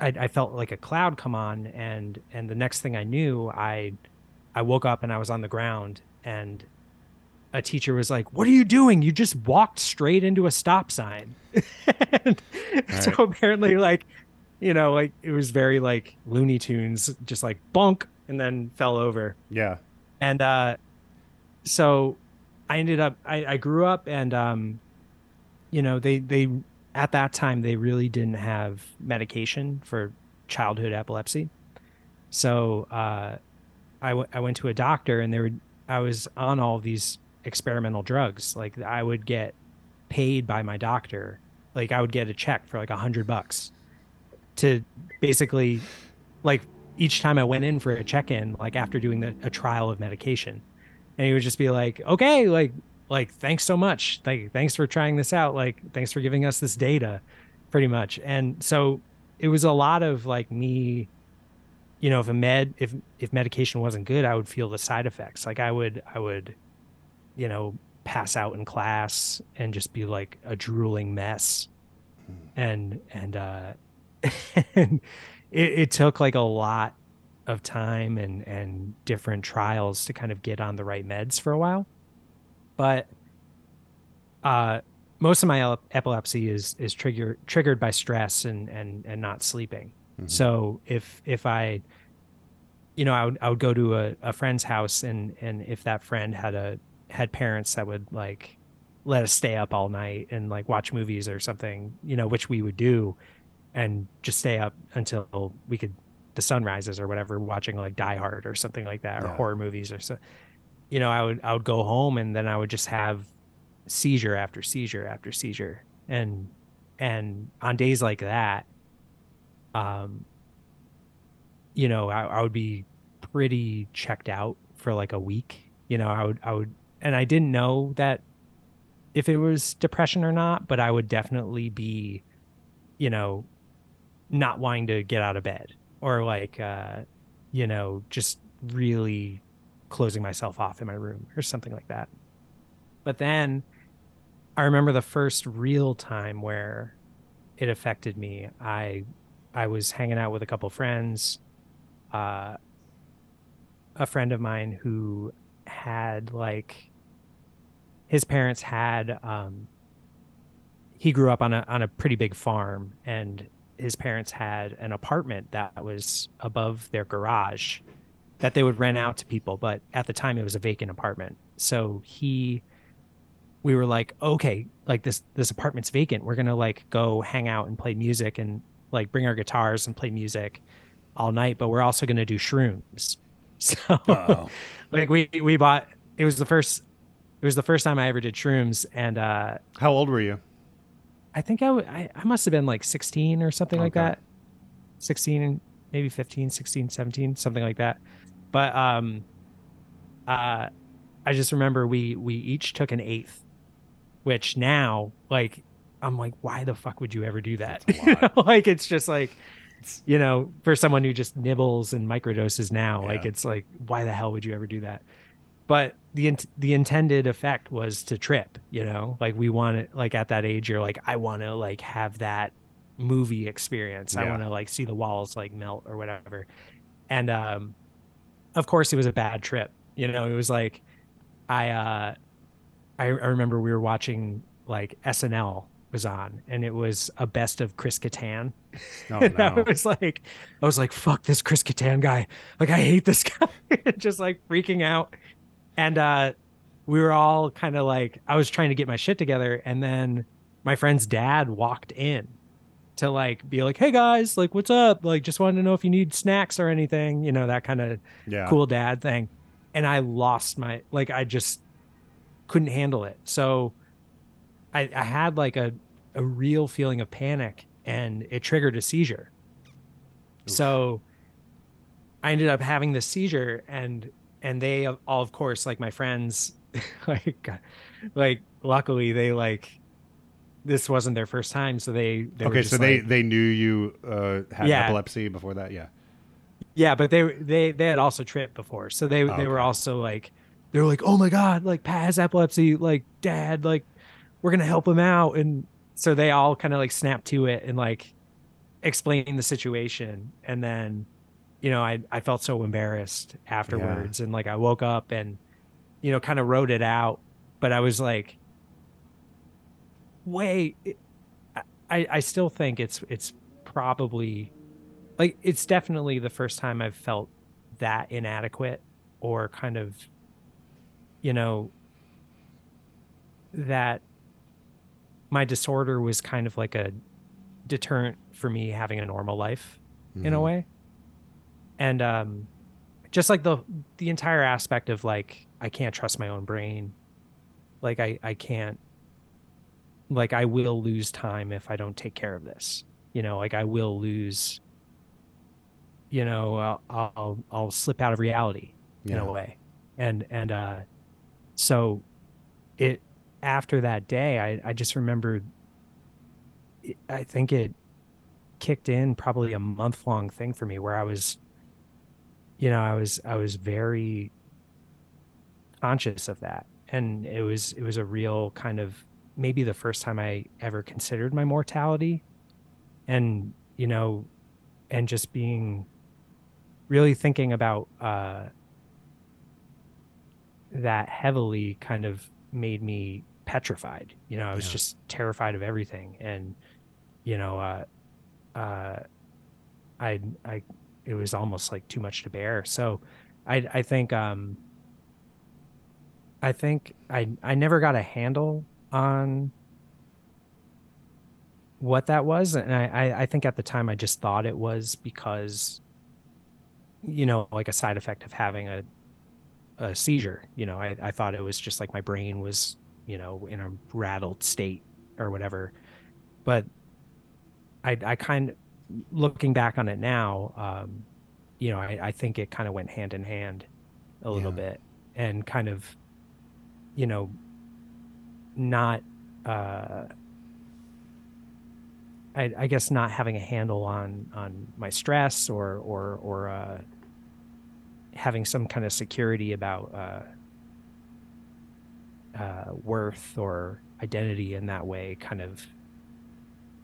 I, I felt like a cloud come on, and and the next thing I knew, I I woke up and I was on the ground, and a teacher was like, "What are you doing? You just walked straight into a stop sign." and So apparently, like, you know, like it was very like Looney Tunes, just like bonk, and then fell over Yeah. and uh so i ended up i, I grew up and um you know they they at that time they really didn't have medication for childhood epilepsy so uh I, w- I went to a doctor and they were i was on all these experimental drugs like i would get paid by my doctor like i would get a check for like a hundred bucks to basically like each time I went in for a check-in, like after doing the, a trial of medication, and he would just be like, "Okay, like, like, thanks so much. Like, thanks for trying this out. Like, thanks for giving us this data, pretty much." And so it was a lot of like me, you know, if a med, if if medication wasn't good, I would feel the side effects. Like I would, I would, you know, pass out in class and just be like a drooling mess, and and uh, and it, it took like a lot of time and and different trials to kind of get on the right meds for a while. But uh most of my epilepsy is is trigger triggered by stress and and and not sleeping. Mhm. so if if i you know i would, I would go to a, a friend's house and and if that friend had a had parents that would like let us stay up all night and like watch movies or something you know which we would do and just stay up until we could the sun rises or whatever watching like die hard or something like that or Yeah. horror movies or so you know i would i would go home and then i would just have seizure after seizure after seizure and and on days like that um you know I, I would be pretty checked out for like a week you know i would i would and i didn't know that if it was depression or not but i would definitely be you know not wanting to get out of bed or like uh you know just really closing myself off in my room or something like that. But then i remember the first real time where it affected me. I i was hanging out with a couple friends uh a friend of mine who had like his parents had um he grew up on a on a pretty big farm and his parents had an apartment that was above their garage that they would rent out to people but at the time it was a vacant apartment. So he we were like okay like this this apartment's vacant. We're gonna like go hang out and play music and like bring our guitars and play music all night but we're also gonna do shrooms. So Oh. like we we bought it was the first it was the first time i ever did shrooms and uh How old were you? I think I, w- I I must have been like 16 or something like that. 16, maybe 15, 16, 17, something like that. But um, uh, I just remember we we each took an eighth, which now like I'm like, why the fuck would you ever do that? like it's just like, you know, for someone who just nibbles and microdoses now, yeah. like it's like, why the hell would you ever do that? But the the intended effect was to trip, you know, like we want it like at that age, you're like, I want to like have that movie experience. Yeah. I want to like see the walls like melt or whatever. And um, of course, it was a bad trip. You know, it was like I uh, I, I remember we were watching like SNL was on, and it was a best of Chris Kattan. Oh, no. I was like, I was like, fuck this Chris Kattan guy. Like, I hate this guy. Just like freaking out. And uh, we were all kind of like, I was trying to get my shit together, and then my friend's dad walked in to like be like, hey guys, like, what's up? Like, just wanted to know if you need snacks or anything, you know, that kind of yeah. cool dad thing. And I lost my, like, I just couldn't handle it. So I, I had like a, a real feeling of panic and it triggered a seizure. Oof. So I ended up having this seizure and and they all of course like my friends like like luckily they like this wasn't their first time so they, they okay so they like, they knew you uh had yeah. epilepsy before that yeah yeah but they they they had also tripped before so they oh, they were also like they were like oh my god like pat has epilepsy like dad like we're gonna help him out and so they all kind of like snapped to it and like explaining the situation and then you know i i felt so embarrassed afterwards yeah. and like i woke up and you know kind of wrote it out but i was like wait i i still think it's it's probably like it's definitely the first time i've felt that inadequate or kind of you know that my disorder was kind of like a deterrent for me having a normal life mm-hmm. in a mm-hmm. way and um just like the the entire aspect of like i can't trust my own brain. Like i i can't like i will lose time if i don't take care of this. You know like i will lose you know i'll i'll, I'll slip out of reality yeah. in a way. And and uh so it after that day, I, I just remember, I think it kicked in probably a month long thing for me where I was, you know, I was, I was very conscious of that. And it was, it was a real kind of maybe the first time I ever considered my mortality and, you know, and just being really thinking about, uh, that heavily kind of made me petrified. You know, I was yeah. just terrified of everything, and you know, uh, uh, I, I, it was almost like too much to bear. So, I, I think, um, I think I, I never got a handle on what that was, and I, I, think at the time I just thought it was because, you know, like a side effect of having a a seizure. You know, I, I thought it was just like my brain was you know, in a rattled state or whatever. But I, I kind looking back on it now, um, you know, I, I think it kind of went hand in hand a little yeah. bit and kind of, you know, not, uh, I, I, guess not having a handle on on my stress or or or uh, having some kind of security about uh, uh, worth or identity in that way kind of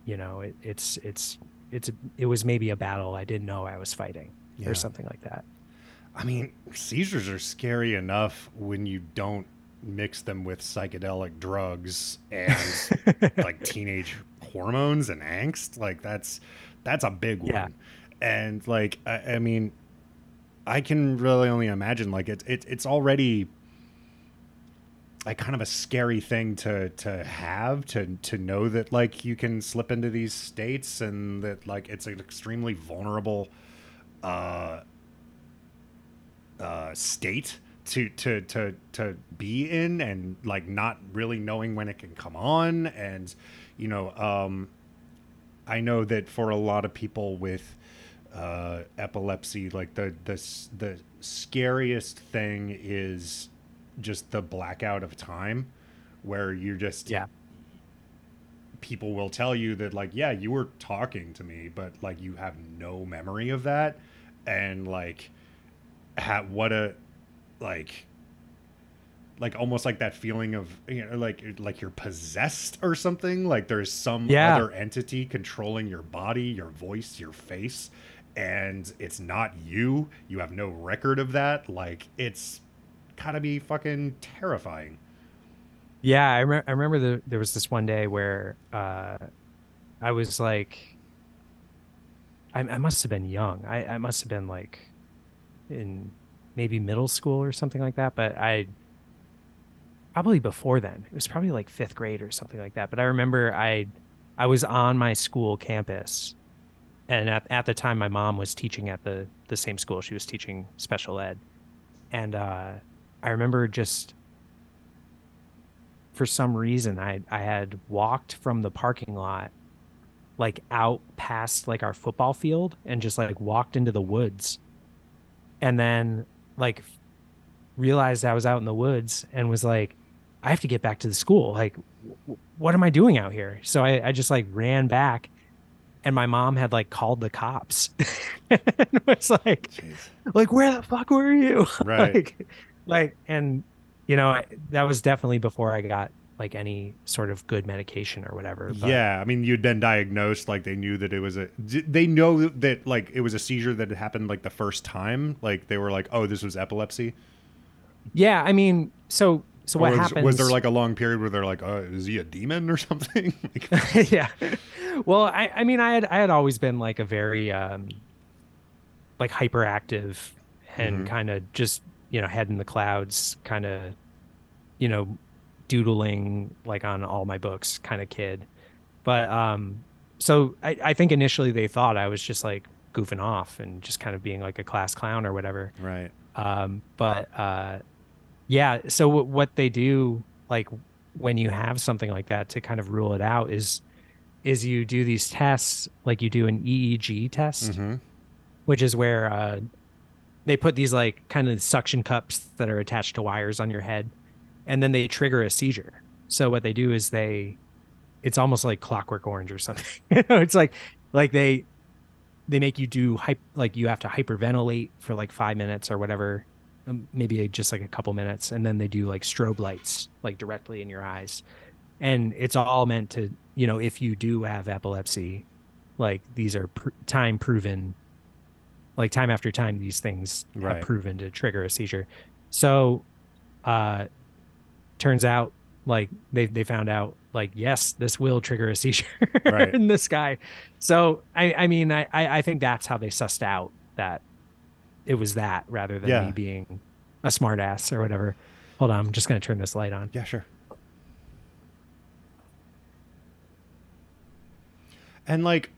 you know it, it's it's it's it was maybe a battle i didn't know i was fighting yeah. or something like that i mean seizures are scary enough when you don't mix them with psychedelic drugs and like teenage hormones and angst like that's that's a big one yeah. and like I, I mean i can really only imagine like it, it it's already like kind of a scary thing to to have to to know that like you can slip into these states and that like it's an extremely vulnerable uh uh state to to to to be in and like not really knowing when it can come on. And you know um I know that for a lot of people with uh, epilepsy, like the the the scariest thing is just the blackout of time, where you're just Yeah. people will tell you that like yeah you were talking to me but like you have no memory of that and like ha- what a like like almost like that feeling of you know like like you're possessed or something like there's some Yeah. other entity controlling your body your voice your face and it's not you you have no record of that like it's gotta be fucking terrifying Yeah, I, re- I remember the, there was this one day where uh, I was like, I, I must have been young. I, I must have been like in maybe middle school or something like that. But I probably before then. It was probably like fifth grade or something like that. But I remember I I was on my school campus, and at, at the time my mom was teaching at the the same school. She was teaching special ed, and uh, I remember just for some reason I I had walked from the parking lot like out past like our football field and just like walked into the woods. And then like realized I was out in the woods and was like I have to get back to the school. Like w- what am I doing out here? So I, I just like ran back and my mom had like called the cops. And was like like where the fuck were you? Right. like like and you know I- that was definitely before i got like any sort of good medication or whatever but- yeah, I mean, you'd been diagnosed. Like they knew that it was a They know that like it was a seizure that had happened like the first time. Like they were like, "Oh, this was epilepsy." yeah i mean so so what was, happens was there like a long period where they're like, "Oh, is he a demon or something?" like, yeah well i i mean i had i had always been like a very um like hyperactive and Mhm. kind of just you know head in the clouds kind of you know doodling like on all my books kind of kid. But um so I, I think initially they thought i was just like goofing off and just kind of being like a class clown or whatever. Right. um but uh yeah so w- what they do like when you have something like that to kind of rule it out is is you do these tests like you do an eeg test hmm which is where uh they put these like kind of suction cups that are attached to wires on your head and then they trigger a seizure. So what they do is they it's almost like clockwork orange or something. You know it's like like they they make you do hype like you have to hyperventilate for like five minutes or whatever um, maybe just like a couple minutes and then they do like strobe lights like directly in your eyes. And it's all meant to you know if you do have epilepsy like these are pr- time proven like time after time these things Right. have proven to trigger a seizure so uh turns out like they they found out like yes this will trigger a seizure Right. in this guy so i i mean I, I think that's how they sussed out that it was that rather than Yeah. me being a smartass or whatever hold on i'm just gonna turn this light on Yeah, sure. And like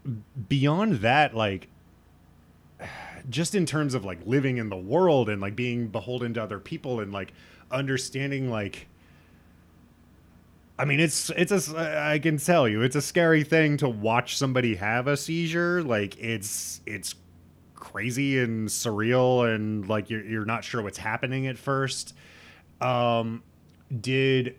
beyond that, like just in terms of like living in the world and like being beholden to other people and like understanding like I mean it's it's a I can tell you it's a scary thing to watch somebody have a seizure. Like it's it's crazy and surreal and like you're you're not sure what's happening at first. Um did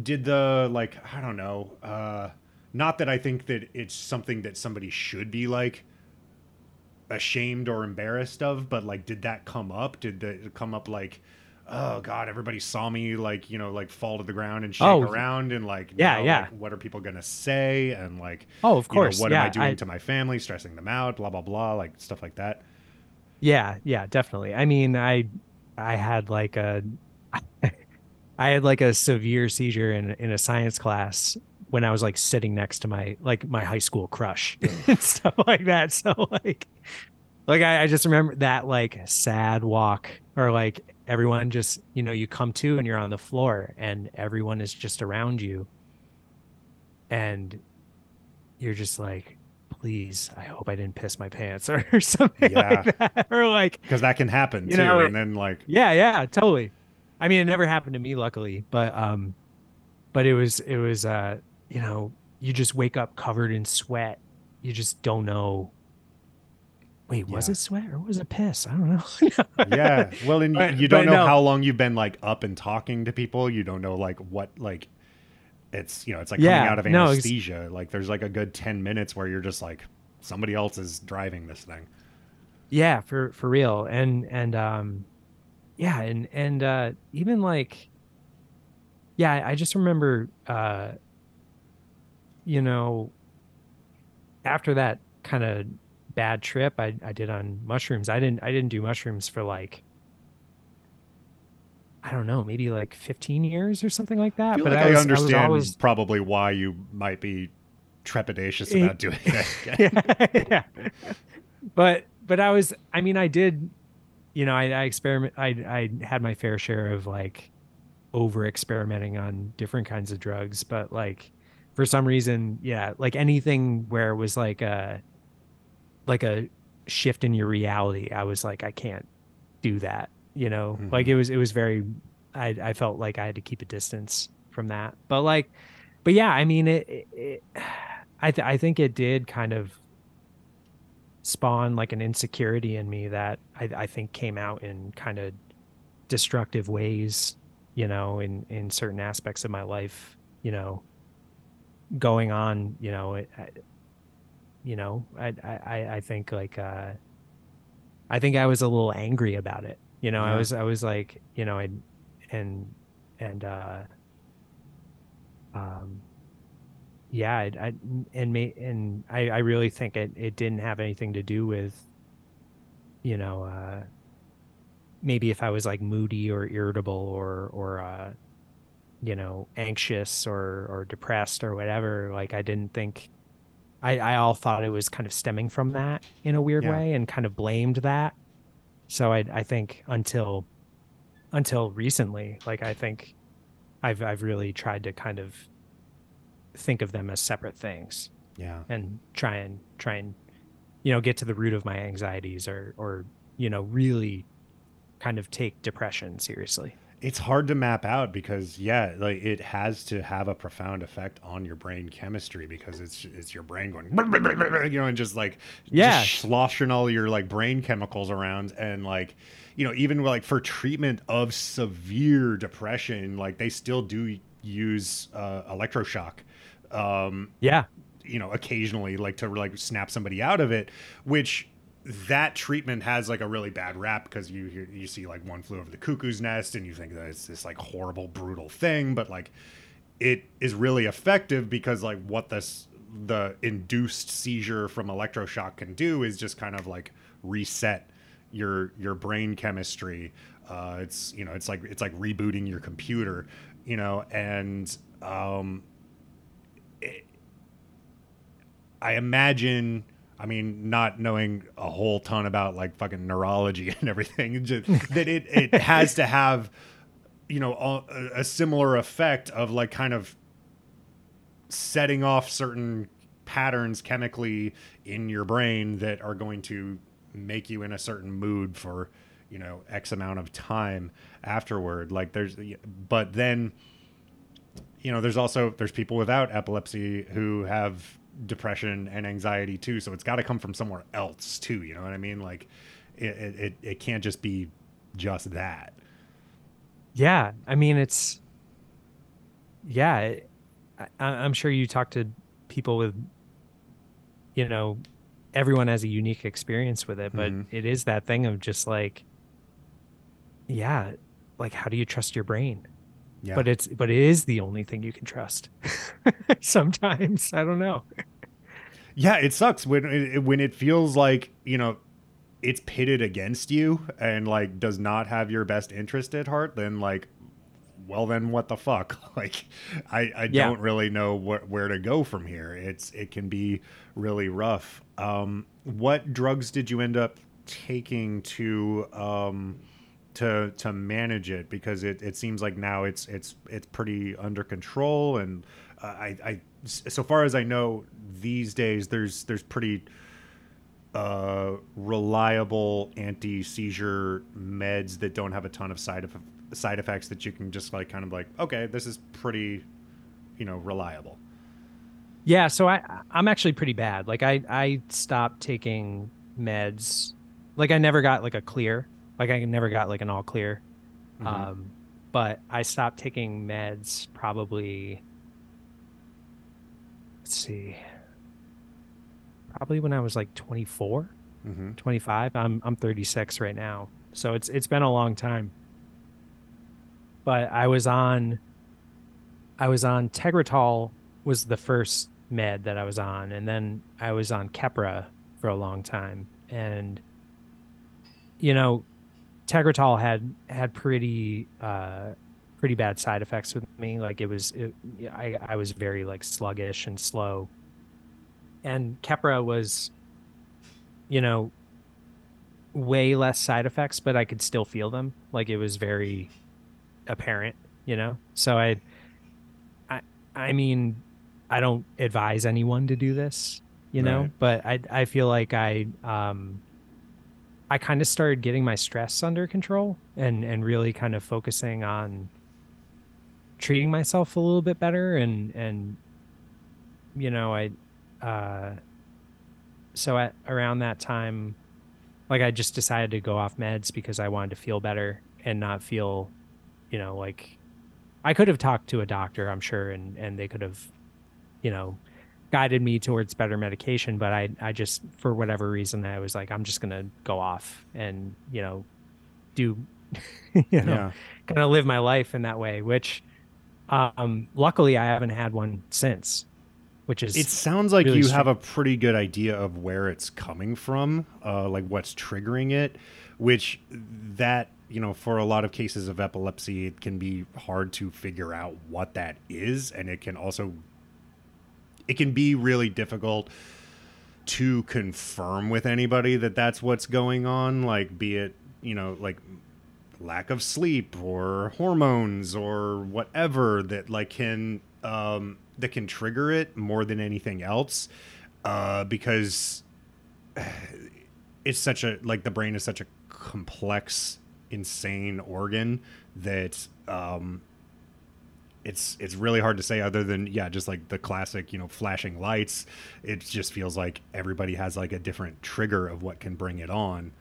did the like i don't know uh not that i think that it's something that somebody should be like ashamed or embarrassed of but like did that come up did that come up like oh god everybody saw me like you know like fall to the ground and shake Oh, around and like yeah, now, yeah. like, what are people gonna say and like oh of you know, course what yeah, am i doing I- to my family stressing them out blah blah blah like stuff like that Yeah, yeah, definitely. I mean, I I had like a I had like a severe seizure in in a science class when I was like sitting next to my like my high school crush and stuff like that. So like like I, I just remember that like sad walk or like everyone just you know you come to and you're on the floor and everyone is just around you and you're just like please i hope i didn't piss my pants or, something Yeah. like that or like because that can happen You too know, and then like yeah yeah totally i mean it never happened to me luckily but um but it was it was uh you know you just wake up covered in sweat you just don't know wait, was Yeah. it sweat or was it piss? I don't know. yeah. Well, and you, But- you don't know no. how long you've been like up and talking to people. You don't know like what like it's you know it's like Yeah, coming out of no, anesthesia. like there's like a good ten minutes where you're just like somebody else is driving this thing. yeah, for for real. And and um yeah, and and uh even like yeah, I just remember uh you know after that kind of bad trip I I did on mushrooms. I didn't I didn't do mushrooms for like I don't know, maybe like 15 years or something like that. I but like I, I, was, understand I always probably why you might be trepidatious about doing it. yeah, yeah. But but I was I mean I did you know I, I experiment I I had my fair share of like over experimenting on different kinds of drugs but like for some reason yeah like anything where it was like a like a shift in your reality I was like I can't do that you know? Like Mhm. it was it was very I I felt like I had to keep a distance from that. But like but yeah I mean it, it, it I th- I think it did kind of spawn like an insecurity in me that I, I think came out in kind of destructive ways, you know, in in certain aspects of my life, you know, going on, you know, it, I, you know, I, I I think like uh, I think I was a little angry about it, you know, I was I was like, you know, I and and uh, um yeah I, I and me, and I, I really think it, it didn't have anything to do with you know uh maybe if i was like moody or irritable or or uh you know anxious or or depressed or whatever like i didn't think i i all thought it was kind of stemming from that in a weird Yeah. way and kind of blamed that so i i think until until recently like i think i've i've really tried to kind of think of them as separate things yeah. and try and try and you know get to the root of my anxieties or or you know really kind of take depression seriously It's hard to map out because yeah, like it has to have a profound effect on your brain chemistry because it's it's your brain going you know and just like Yeah. just sloshing all your like brain chemicals around and like you know even like for treatment of severe depression like they still do use uh, electroshock um yeah you know occasionally like to like snap somebody out of it which that treatment has like a really bad rap because you hear, you see like one flew over the cuckoo's nest and you think that it's this like horrible brutal thing but like it is really effective because like what this the induced seizure from electroshock can do is just kind of like reset your your brain chemistry. Uh it's you know it's like it's like rebooting your computer you know and um I imagine, I mean, not knowing a whole ton about like fucking neurology and everything, just, that it, it has to have, you know, a, a similar effect of like kind of setting off certain patterns chemically in your brain that are going to make you in a certain mood for, you know, X amount of time afterward. Like there's, but then, you know there's also there's people without epilepsy who have depression and anxiety too so it's got to come from somewhere else too you know what i mean? Like it it, it, can't just be just that. Yeah i mean it's yeah it- I, i'm sure you talk to people with you know everyone has a unique experience with it but Mhm. it is that thing of just like yeah like how do you trust your brain yeah. but it's but it is the only thing you can trust sometimes. I don't know. Yeah it sucks when it, when it feels like you know it's pitted against you and like does not have your best interest at heart then like well then what the fuck? Like i i Yeah. don't really know what where to go from here. It's it can be really rough. Um what drugs did you end up taking to um to to manage it because it, it seems like now it's it's it's pretty under control and uh, I I so far as I know these days there's there's pretty uh, reliable anti seizure meds that don't have a ton of side eff- side effects that you can just like kind of like okay this is pretty you know reliable yeah so i i'm actually pretty bad like i i stopped taking meds. Like I never got like a clear. Like I never got like an all clear. Mhm. Um, but I stopped taking meds probably. Let's see. Probably when I was like 24, Mhm. 25. I'm I'm 36 right now, so it's it's been a long time. But I was on. I was on Tegretol was the first med that I was on, and then I was on Keppra for a long time, and you know, Tegretol had had pretty uh, pretty bad side effects with me. Like it was, it, I I was very like sluggish and slow, and Keppra was, you know, way less side effects, but I could still feel them. Like it was very apparent, you know. So I, I, I mean, I don't advise anyone to do this, you know, Right. but I I feel like I um I kind of started getting my stress under control and and really kind of focusing on treating myself a little bit better. And and you know I uh so at around that time like I just decided to go off meds because I wanted to feel better and not feel you know like I could have talked to a doctor I'm sure and and they could have you know guided me towards better medication but i i just for whatever reason i was like i'm just gonna go off and you know do you know Yeah. kind of live my life in that way which um luckily i haven't had one since which is It sounds like really you str- have a pretty good idea of where it's coming from, uh, like what's triggering it, which that, you know, for a lot of cases of epilepsy, it can be hard to figure out what that is. And it can also, it can be really difficult to confirm with anybody that that's what's going on, like, be it, you know, like lack of sleep or hormones or whatever that like can um that can trigger it more than anything else uh because it's such a like the brain is such a complex insane organ that um it's it's really hard to say other than yeah just like the classic you know flashing lights it just feels like everybody has like a different trigger of what can bring it on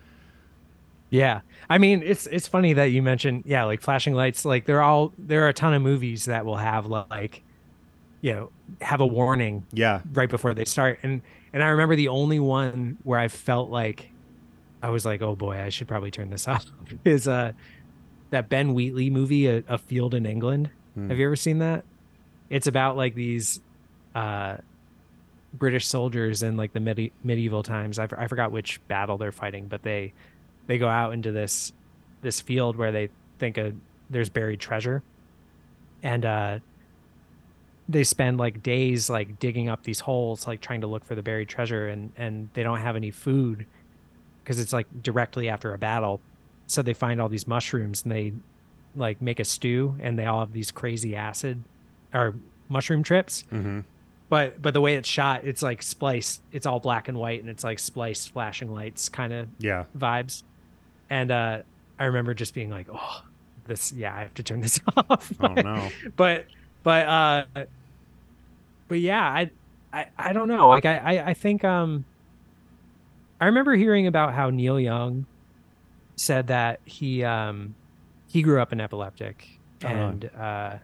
Yeah. I mean, it's it's funny that you mentioned yeah, like flashing lights, like they're all there are a ton of movies that will have like you know, have a warning yeah right before they start. And and I remember the only one where I felt like I was like, "Oh boy, I should probably turn this off." is uh that Ben Wheatley movie A, a Field in England. Hmm. Have you ever seen that? It's about like these uh British soldiers in like the medi- medieval times. I, f- I forgot which battle they're fighting, but they they go out into this this field where they think a, there's buried treasure, and uh, they spend like days like digging up these holes, like trying to look for the buried treasure, and and they don't have any food because it's like directly after a battle. So they find all these mushrooms and they like make a stew, and they all have these crazy acid or mushroom trips. Mm-hmm. but but the way it's shot it's like spliced it's all black and white and it's like spliced flashing lights kind of yeah. vibes. And uh i remember just being like oh this yeah i have to turn this off. Oh no. But but uh but yeah i i, I don't know. Like I, I i think um i remember hearing about how neil young said that he um he grew up an epileptic Uh-huh. and uh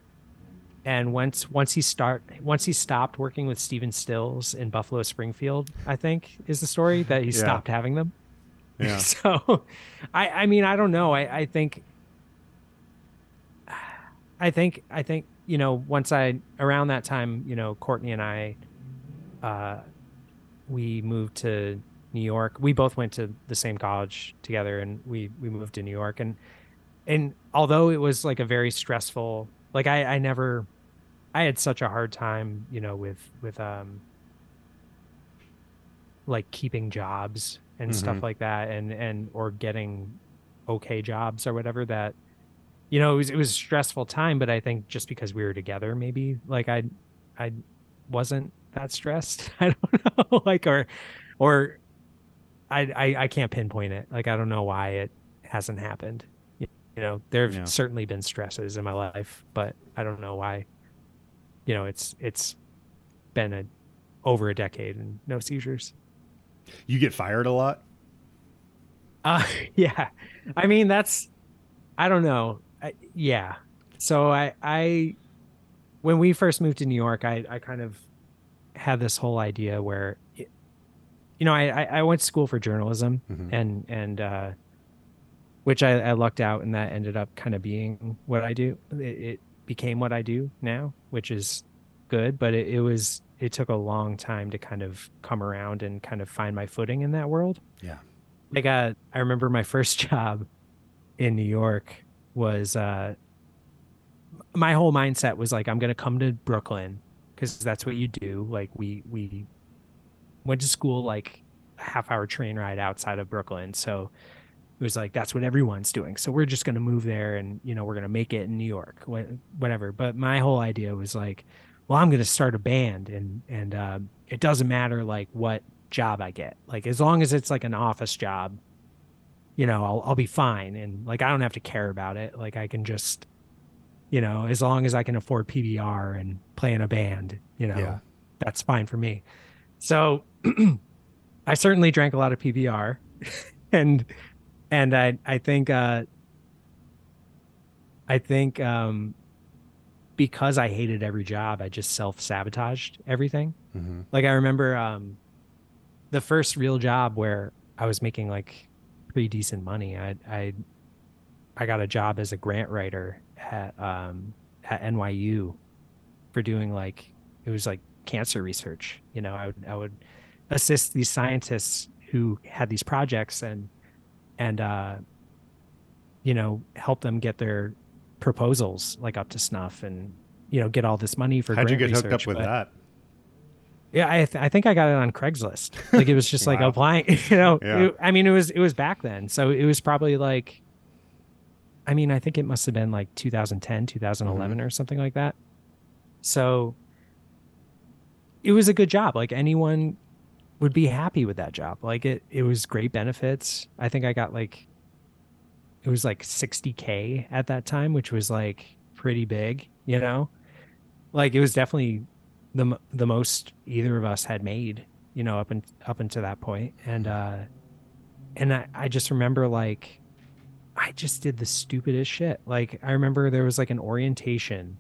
and once once he start once he stopped working with Stephen Stills in Buffalo Springfield, I think is the story that he Yeah. stopped having them. yeah So, I I mean I don't know. I I think I think I think you know once I around that time you know Courtney and I, uh, we moved to New York. We both went to the same college together, and we we moved to New York. And and although it was like a very stressful, like I I never, I had such a hard time you know with with um like keeping jobs and stuff Mhm. like that and and or getting okay jobs or whatever that you know it was it was a stressful time but i think just because we were together maybe like i i wasn't that stressed. I don't know like or or I, I i can't pinpoint it. Like i don't know why it hasn't happened you know there have Yeah. certainly been stresses in my life but i don't know why you know it's it's been a over a decade and no seizures you get fired a lot Uh, yeah. I mean, that's, I don't know. I, yeah. So I, I, when we first moved to New York, I, I kind of had this whole idea where, you know, I, I went to school for journalism mm-hmm. and, and, uh, which I, I lucked out and that ended up kind of being what I do. It, it became what I do now, which is good, but it, it was, it took a long time to kind of come around and kind of find my footing in that world. Yeah. Like, uh, I remember my first job in New York was, uh, my whole mindset was like, I'm going to come to Brooklyn because that's what you do. Like we, we went to school, like a half hour train ride outside of Brooklyn. So it was like, that's what everyone's doing. So we're just going to move there and, you know, we're going to make it in New York, whatever. But my whole idea was like, well, I'm going to start a band and, and, uh, it doesn't matter like what job I get. Like as long as it's like an office job, you know, I'll, I'll be fine. And like, I don't have to care about it. Like I can just, you know, as long as I can afford PBR and play in a band, you know, yeah. that's fine for me. So I certainly drank a lot of PBR and and I I think uh I think um because I hated every job, I just self-sabotaged everything. Mm-hmm. Like I remember um the first real job where I was making like pretty decent money. I I I got a job as a grant writer at um, at NYU for doing like it was like cancer research. You know, I would I would assist these scientists who had these projects and and uh, you know help them get their proposals like up to snuff and you know get all this money for. How'd you get research. hooked up with but, that? Yeah, I th- I think I got it on Craigslist. Like it was just wow. like applying. You know, yeah. it, I mean it was it was back then, so it was probably like I mean, I think it must have been like 2010, 2011 mm-hmm. or something like that. So it was a good job. Like anyone would be happy with that job. Like it, it was great benefits. I think I got like, it was like 60K at that time, which was like pretty big, you know? Like it was definitely the, the most either of us had made, you know, up and up until that point. And, uh, and I, I just remember like, I just did the stupidest shit. Like I remember there was like an orientation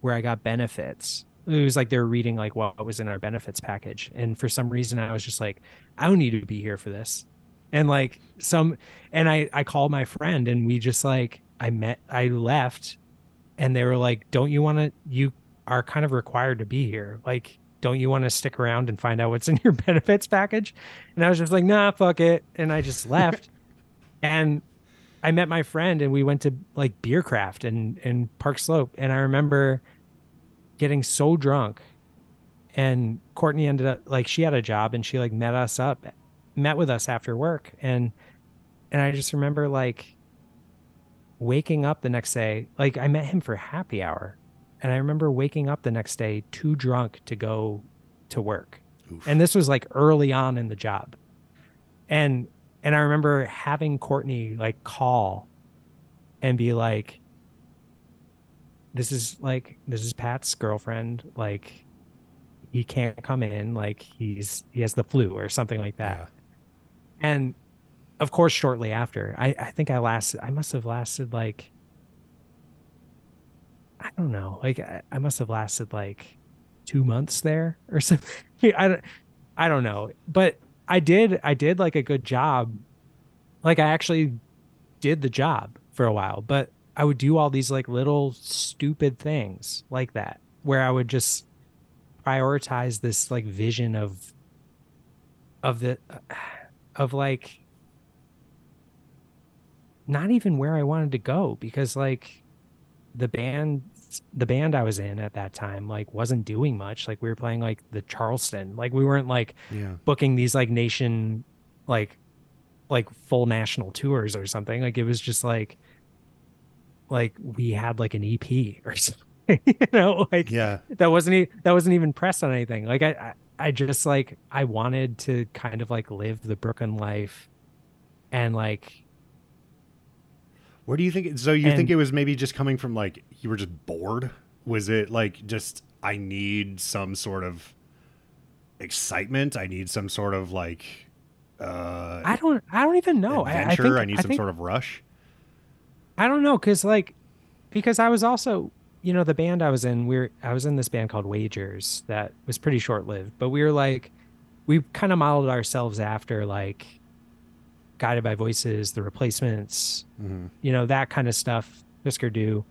where I got benefits. It was like they were reading like what was in our benefits package. And for some reason I was just like, I don't need to be here for this. And like some and I I called my friend and we just like I met I left and they were like, Don't you wanna you are kind of required to be here. Like don't you want to stick around and find out what's in your benefits package? And I was just like, nah, fuck it. And I just left. and I met my friend and we went to like Bierkraft and in Park Slope, and I remember getting so drunk, and Courtney ended up like she had a job and she like met us up, met with us after work, and and I just remember like waking up the next day, like I met him for happy hour, and I remember waking up the next day too drunk to go to work, Oof. and this was like early on in the job, and and I remember having Courtney like call and be like, this is like, this is Pat's girlfriend. Like, he can't come in. Like, he's, he has the flu or something like that. Yeah. And of course, shortly after, I, I think I lasted, I must have lasted like, I don't know, like, I, I must have lasted like two months there or something. I don't, I don't know. But I did I did like a good job. Like I actually did the job for a while, but I would do all these like little stupid things like that where I would just prioritize this like vision of of the uh, of like not even where I wanted to go because like the band the band I was in at that time like wasn't doing much. Like we were playing like the Charleston. Like we weren't like yeah. booking these like nation like like full national tours or something. Like it was just like like we had like an EP or something. you know, like yeah, that wasn't that wasn't even pressed on anything. Like I, I I just like I wanted to kind of like live the Brooklyn life and like where do you think? So you and, think it was maybe just coming from like you were just bored? Was it like just I need some sort of excitement? I need some sort of like Uh, I don't. I don't even know. I- I, adventure. think, I, need I some think- sort of rush. I don't know, cause like, because I was also, you know, the band I was in, we are I was in this band called Wagers that was pretty short lived, but we were like, we kind of modeled ourselves after like, Guided by Voices, The Replacements, Mhm. you know, that kind of stuff, Hüsker Dü.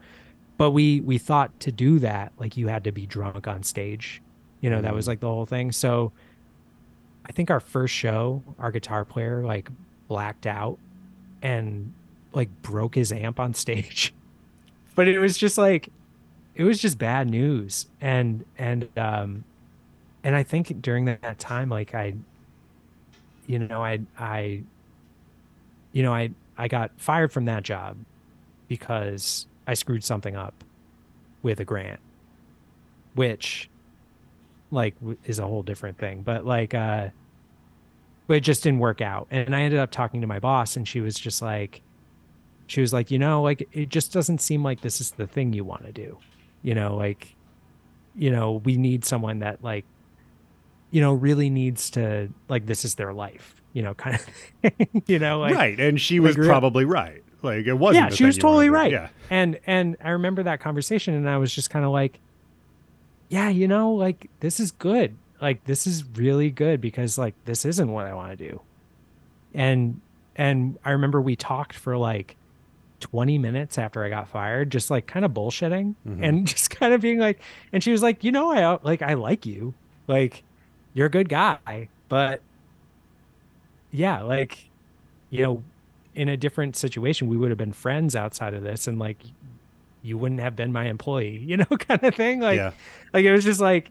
But we we thought to do that, like you had to be drunk on stage, you know, that was Mm. like the whole thing. So, I think our first show, our guitar player like blacked out and like broke his amp on stage. but it was just like it was just bad news. And and um and I think during that, time like I you know, I I you know, I I got fired from that job because I screwed something up with a grant, which like is a whole different thing. But like uh but it just didn't work out. And I ended up talking to my boss and she was just like she was like, you know, like it just doesn't seem like this is the thing you want to do. You know, like you know, we need someone that like you know, really needs to like this is their life, you know, kind of thing. you know, like right, and she was probably right. Like it wasn't. yeah, she was totally right. Yeah, And and I remember that conversation and I was just kind of like yeah, you know, like this is good. Like this is really good because like this isn't what I want to do. And and I remember we talked for like 20 minutes after I got fired just like kind of bullshitting Mhm. and just kind of being like and she was like, "You know, I like I like you. Like you're a good guy, but yeah, like you know, in a different situation, we would have been friends outside of this, and like you wouldn't have been my employee, you know, kind of thing. Like, yeah, like it was just like,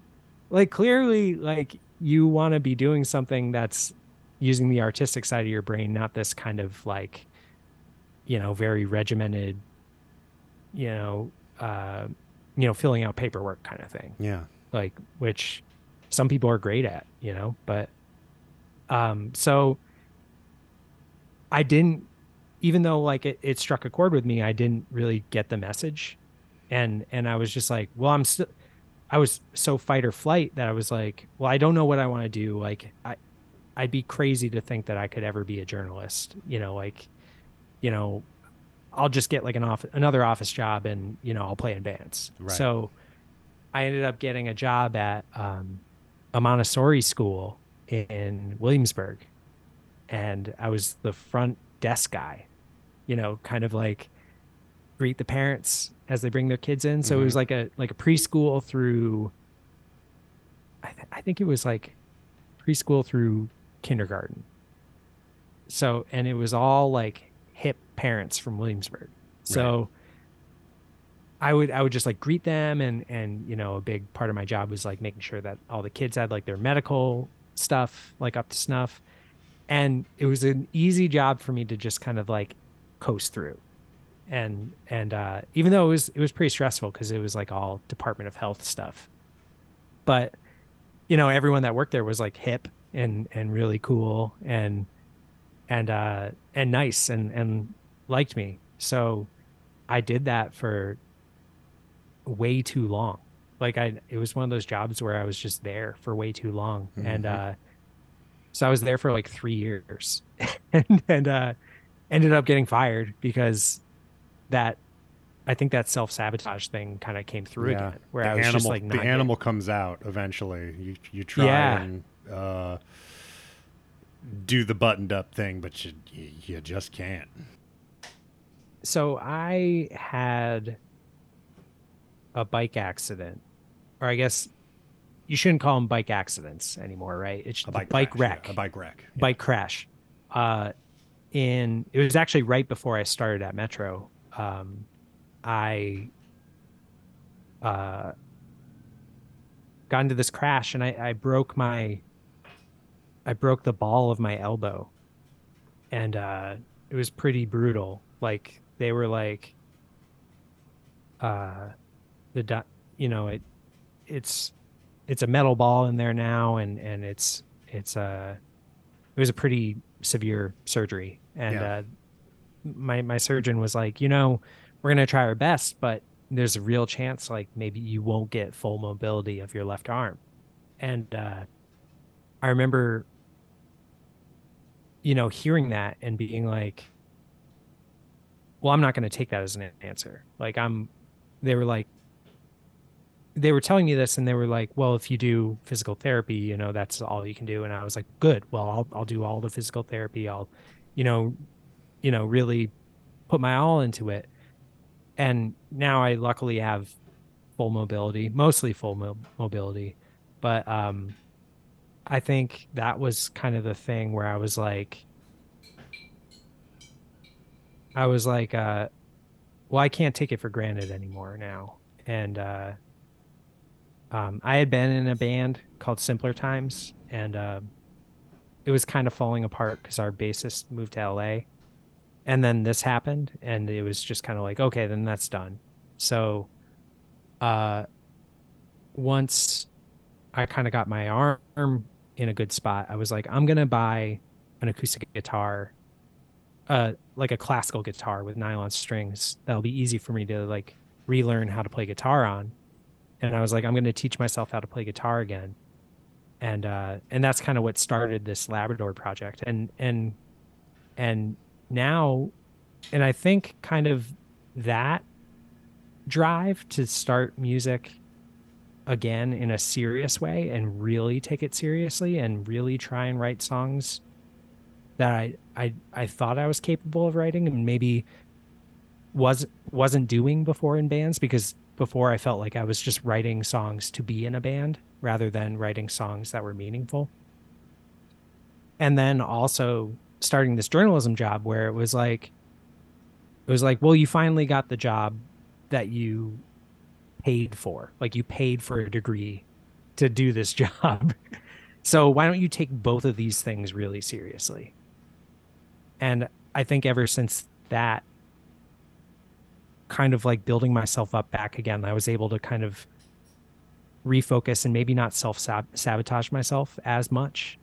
like clearly, like you want to be doing something that's using the artistic side of your brain, not this kind of like, you know, very regimented, you know, uh, you know, filling out paperwork kind of thing. Yeah. like which some people are great at you know but um so i didn't even though like it, it struck a chord with me i didn't really get the message. And and i was just like well i'm still i was so fight or flight that i was like well i don't know what i want to do. Like i i'd be crazy to think that i could ever be a journalist you know like you know i'll just get like an off another office job and you know i'll play in bands Right. so I ended up getting a job at um, a Montessori school in Williamsburg, and I was the front desk guy. You know, kind of like greet the parents as they bring their kids in. So it was like a like a preschool through. I, th- I think it was like preschool through kindergarten. So and it was all like hip parents from Williamsburg. So I would I would just like greet them and and you know a big part of my job was like making sure that all the kids had like their medical stuff like up to snuff. And it was an easy job for me to just kind of like coast through. And and uh even though it was it was pretty stressful because it was like all department of health stuff. But you know everyone that worked there was like hip and and really cool. And and uh and nice and and liked me so i did that for way too long like i it was one of those jobs where i was just there for way too long and Mhm. uh so i was there for like three years and and uh ended up getting fired because that i think that self-sabotage thing kind of came through yeah. again where the i was animal, just like the not getting- animal comes out eventually. You you try Yeah. and uh, do the buttoned up thing, but you you, just can't. so I had a bike accident, or I guess you shouldn't call them bike accidents anymore, right? It's A bike, bike, crash, yeah, wreck, a bike wreck. Yeah. bike crash. Uh, in it was actually right before I started at Metro. Um, I uh, got into this crash and I, I broke my I broke the ball of my elbow, and uh, it was pretty brutal. Like they were like, uh, the do- you know it it's it's a metal ball in there now, and and it's it's a it was a pretty severe surgery, and Yeah. uh, my my surgeon was like, you know, we're gonna try our best, but there's a real chance like maybe you won't get full mobility of your left arm, and uh, I remember you know, hearing that and being like, well, I'm not going to take that as an answer. Like I'm, they were like, they were telling me this and they were like, well, if you do physical therapy, you know, that's all you can do. And I was like, good. Well, I'll, I'll do all the physical therapy. I'll, you know, you know, really put my all into it. And now I luckily have full mobility, mostly full mo- mobility. But, um, I think that was kind of the thing where I was like, I was like, uh, well, I can't take it for granted anymore now. And uh, um, I had been in a band called Simpler Times, and uh, it was kind of falling apart because our bassist moved to LA. And then this happened, and it was just kind of like, okay, then that's done. So, uh, once I kind of got my arm in a good spot, I was like, I'm gonna buy an acoustic guitar uh like a classical guitar with nylon strings. That'll be easy for me to like relearn how to play guitar on. And i was like i'm to teach myself how to play guitar again. And uh and that's kind of what started this labrador project. And and and now and i think kind of that drive to start music again in a serious way and really take it seriously and really try and write songs that I I I thought I was capable of writing and maybe was wasn't doing before in bands because before I felt like I was just writing songs to be in a band rather than writing songs that were meaningful. And then also starting this journalism job where it was like it was like, well, you finally got the job that you paid for. Like you paid for a degree to do this job. so why don't you take both of these things really seriously? And I think ever since that, kind of like building myself up back again, I was able to kind of refocus and maybe not self sabotage myself as much.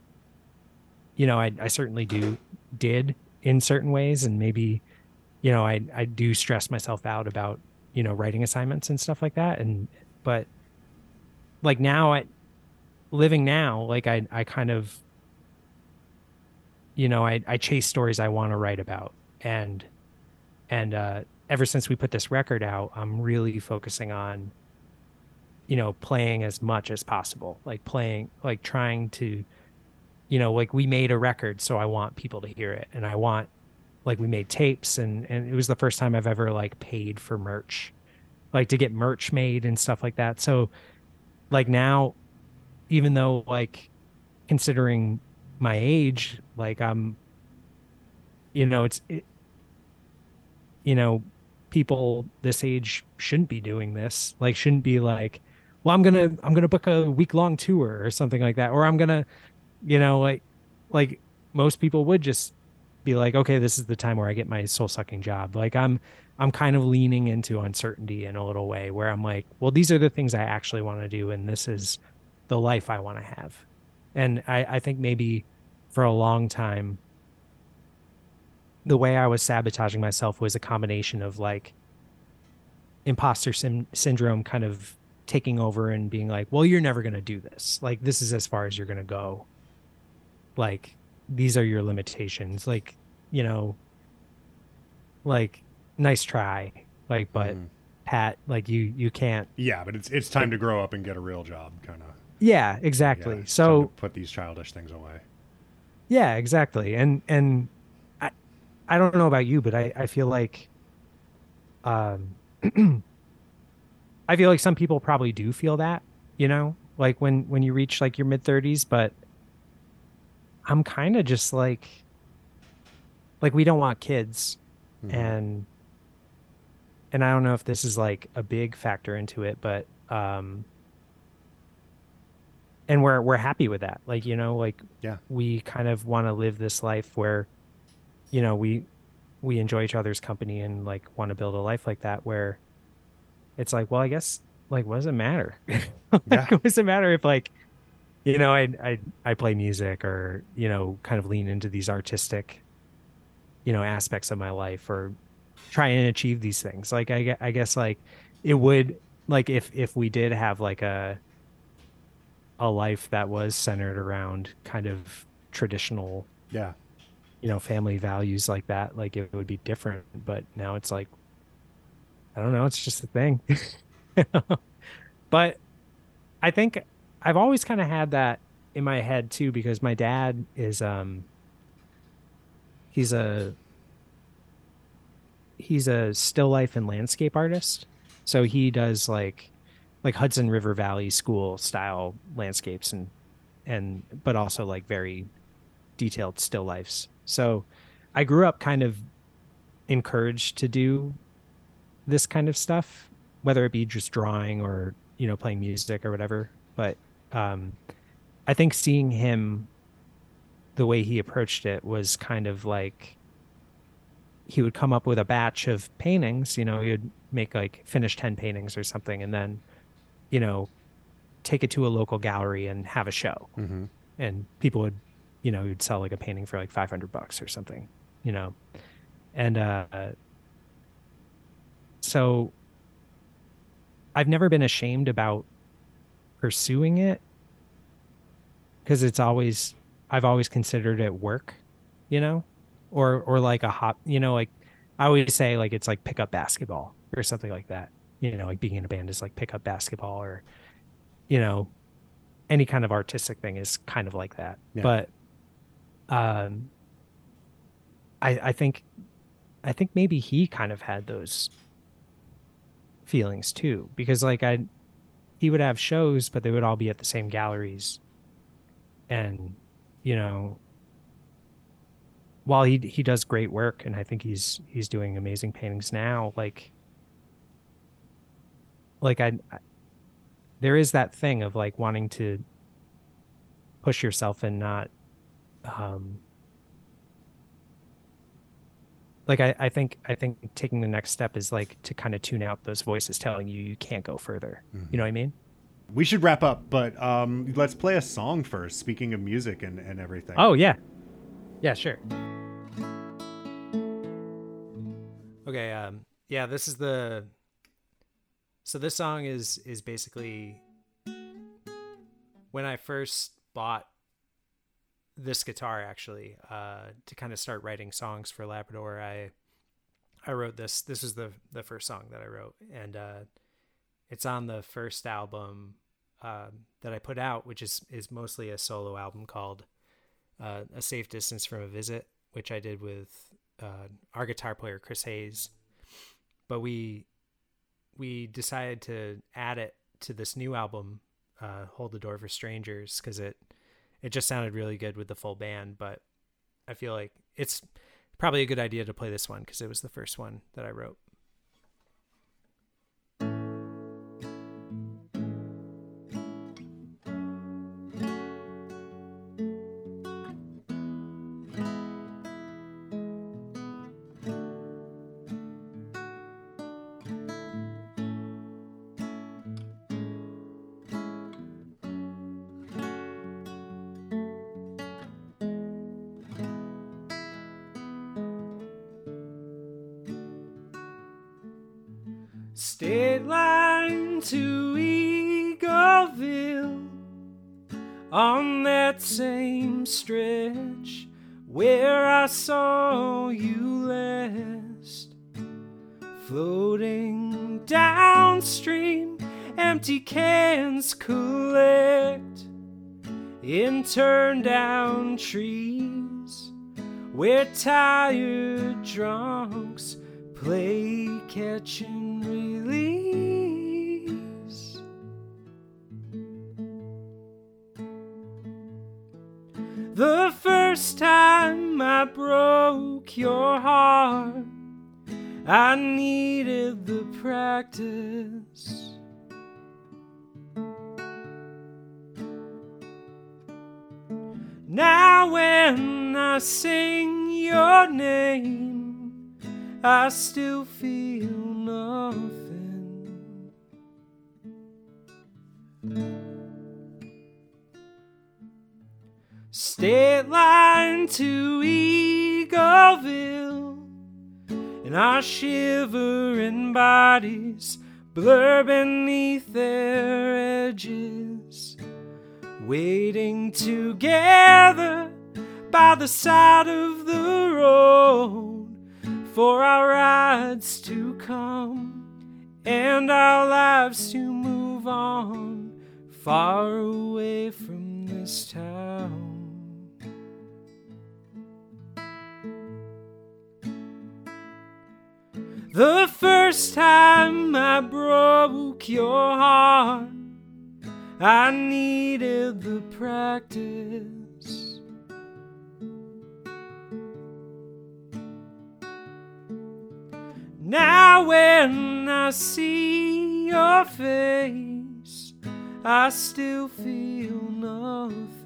You know, I, I certainly do did in certain ways, and maybe, you know, I I do stress myself out about you know writing assignments and stuff like that, and but like now I living now, like I I kind of you know, I, I chase stories I want to write about. And, and, uh, ever since we put this record out, I'm really focusing on, you know, playing as much as possible, like playing, like trying to, you know, like we made a record, so I want people to hear it. And I want, like, we made tapes and, and it was the first time I've ever like paid for merch, like to get merch made and stuff like that. So, like, now, even though, like, considering my age like i'm you know it's it, you know people this age shouldn't be doing this like shouldn't be like well i'm gonna i'm gonna book a week long tour or something like that or i'm gonna you know like like most people would just be like okay this is the time where i get my soul sucking job like i'm i'm kind of leaning into uncertainty in a little way where i'm like well these are the things i actually want to do and this is the life i want to have and i i think maybe for a long time the way I was sabotaging myself was a combination of like imposter sim- syndrome kind of taking over and being like, well, you're never going to do this. Like, this is as far as you're going to go. Like, these are your limitations. Like, you know, like, nice try. Like, but mm. Pat, like, you, you can't. Yeah, but it's, it's time to grow up and get a real job, kind of. Yeah, exactly. Yeah, so put these childish things away. Yeah, exactly. And and I I don't know about you, but I I feel like um I feel like some people probably do feel that, you know, like when when you reach like your mid 30s, but I'm kind of just like like we don't want kids mm-hmm. and and I don't know if this is like a big factor into it, but um and we're we're happy with that like you know like yeah we kind of want to live this life where you know we we enjoy each other's company and like want to build a life like that where it's like well i guess like what does it matter like, yeah. what does it matter if like you know I, I i play music or you know kind of lean into these artistic you know aspects of my life or try and achieve these things. Like i, I guess like it would like if if we did have like a a life that was centered around kind of traditional yeah. you know family values like that like it would be different. But now it's like i don't know it's just a thing. But i think i've always kind of had that in my head too because my dad is um he's a he's a still life and landscape artist so he does like like hudson river valley school style landscapes and and but also like very detailed still lifes so I grew up kind of encouraged to do this kind of stuff, whether it be just drawing or, you know, playing music or whatever. But um, I think seeing him, the way he approached it was kind of like he would come up with a batch of paintings, you know, he would make like finish 10 paintings or something and then, you know, take it to a local gallery and have a show. Mm-hmm. And people would you know, you'd sell like a painting for like 500 bucks or something, you know? And, uh, so I've never been ashamed about pursuing it because it's always, I've always considered it work, you know, or, or like a hop, you know, like I always say like, it's like pick up basketball or something like that, you know, like being in a band is like pick up basketball or, you know, any kind of artistic thing is kind of like that. Yeah. But um, I I think I think maybe he kind of had those feelings too because like I he would have shows but they would all be at the same galleries. And you know while he he does great work and I think he's he's doing amazing paintings now like like I, I there is that thing of like wanting to push yourself and not um, like I, I think I think taking the next step is like to kind of tune out those voices telling you you can't go further. Mm-hmm. You know what I mean? We should wrap up, but um, let's play a song first. Speaking of music and, and everything. Oh yeah, yeah, sure. Okay, um, yeah, this is the. So this song is is basically when I first bought this guitar actually uh, to kind of start writing songs for Labrador. I I wrote this. This is the the first song that I wrote, and uh, it's on the first album uh, that I put out, which is is mostly a solo album called uh, "A Safe Distance from a Visit," which I did with uh, our guitar player Chris Hayes. But we we decided to add it to this new album, uh, "Hold the Door for Strangers," because it it just sounded really good with the full band. But I feel like it's probably a good idea to play this one because it was the first one that I wrote. Tired drunks play catch and release. The first time I broke your heart, I needed the practice. Now, when I sing your name, I still feel nothing. State line to Eagleville, and our shivering bodies blur beneath their edges, waiting together by the side of the road for our rides to come and our lives to move on far away from this town. The first time I broke your heart, I needed the practice. Now, when I see your face, I still feel nothing.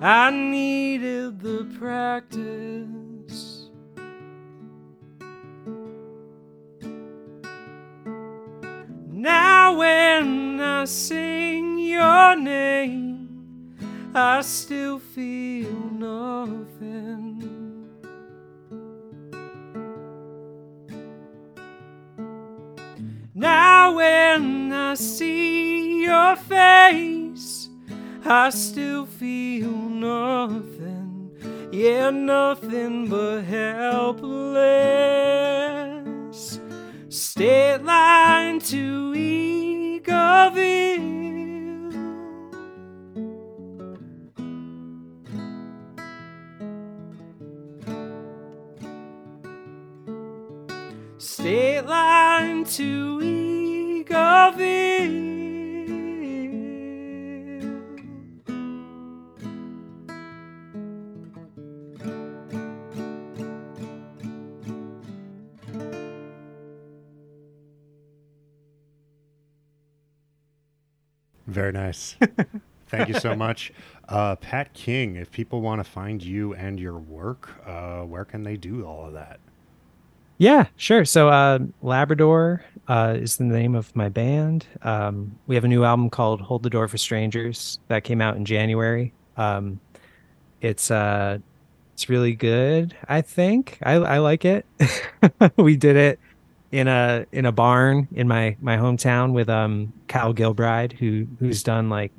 I needed the practice. Now, when I sing your name, I still feel nothing. Now, when I see your face, I still feel nothing. Yeah, nothing but helpless. State line to Eagleville. State line to Eagleville. Very nice. Thank you so much. Uh, Pat King, if people want to find you and your work, uh, where can they do all of that? Yeah, sure. So, uh, Labrador uh, is the name of my band. Um, we have a new album called "Hold the Door for Strangers" that came out in January. Um, it's uh, it's really good. I think I, I like it. we did it in a in a barn in my my hometown with um Kyle Gilbride, who who's done like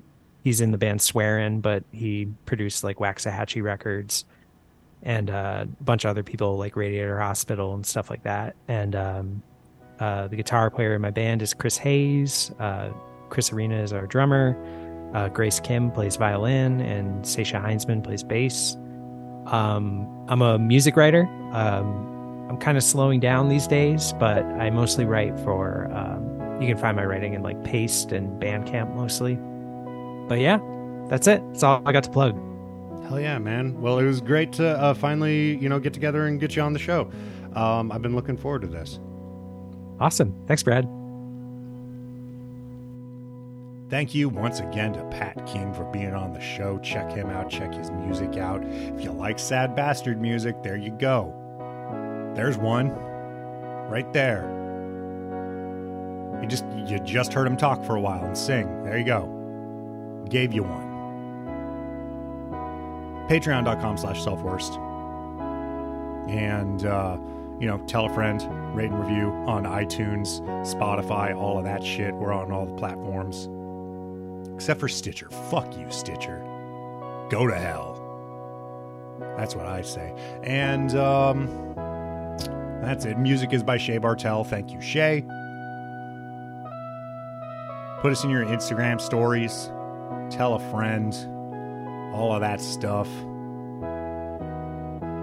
he's in the band Swearin', but he produced like Waxahatchee records and uh, a bunch of other people like Radiator Hospital and stuff like that. And um, uh, the guitar player in my band is Chris Hayes. Uh, Chris Arena is our drummer. Uh, Grace Kim plays violin, and Seisha Heinzman plays bass. Um, I'm a music writer. Um, I'm kind of slowing down these days, but I mostly write for. Um, you can find my writing in like Paste and Bandcamp mostly. But yeah, that's it. That's all I got to plug. Hell yeah, man. Well, it was great to uh, finally, you know, get together and get you on the show. Um, I've been looking forward to this. Awesome. Thanks, Brad. Thank you once again to Pat King for being on the show. Check him out, check his music out. If you like sad bastard music, there you go. There's one right there. You just you just heard him talk for a while and sing. There you go. Gave you one. Patreon.com slash self-worst. And uh, you know, tell a friend, rate and review on iTunes, Spotify, all of that shit. We're on all the platforms. Except for Stitcher. Fuck you, Stitcher. Go to hell. That's what I say. And um, that's it. Music is by Shea Bartel. Thank you, Shea. Put us in your Instagram stories. Tell a friend. All of that stuff.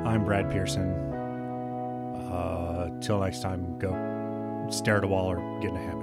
I'm Brad Pearson. Uh, till next time, go stare at a wall or get in a hammock.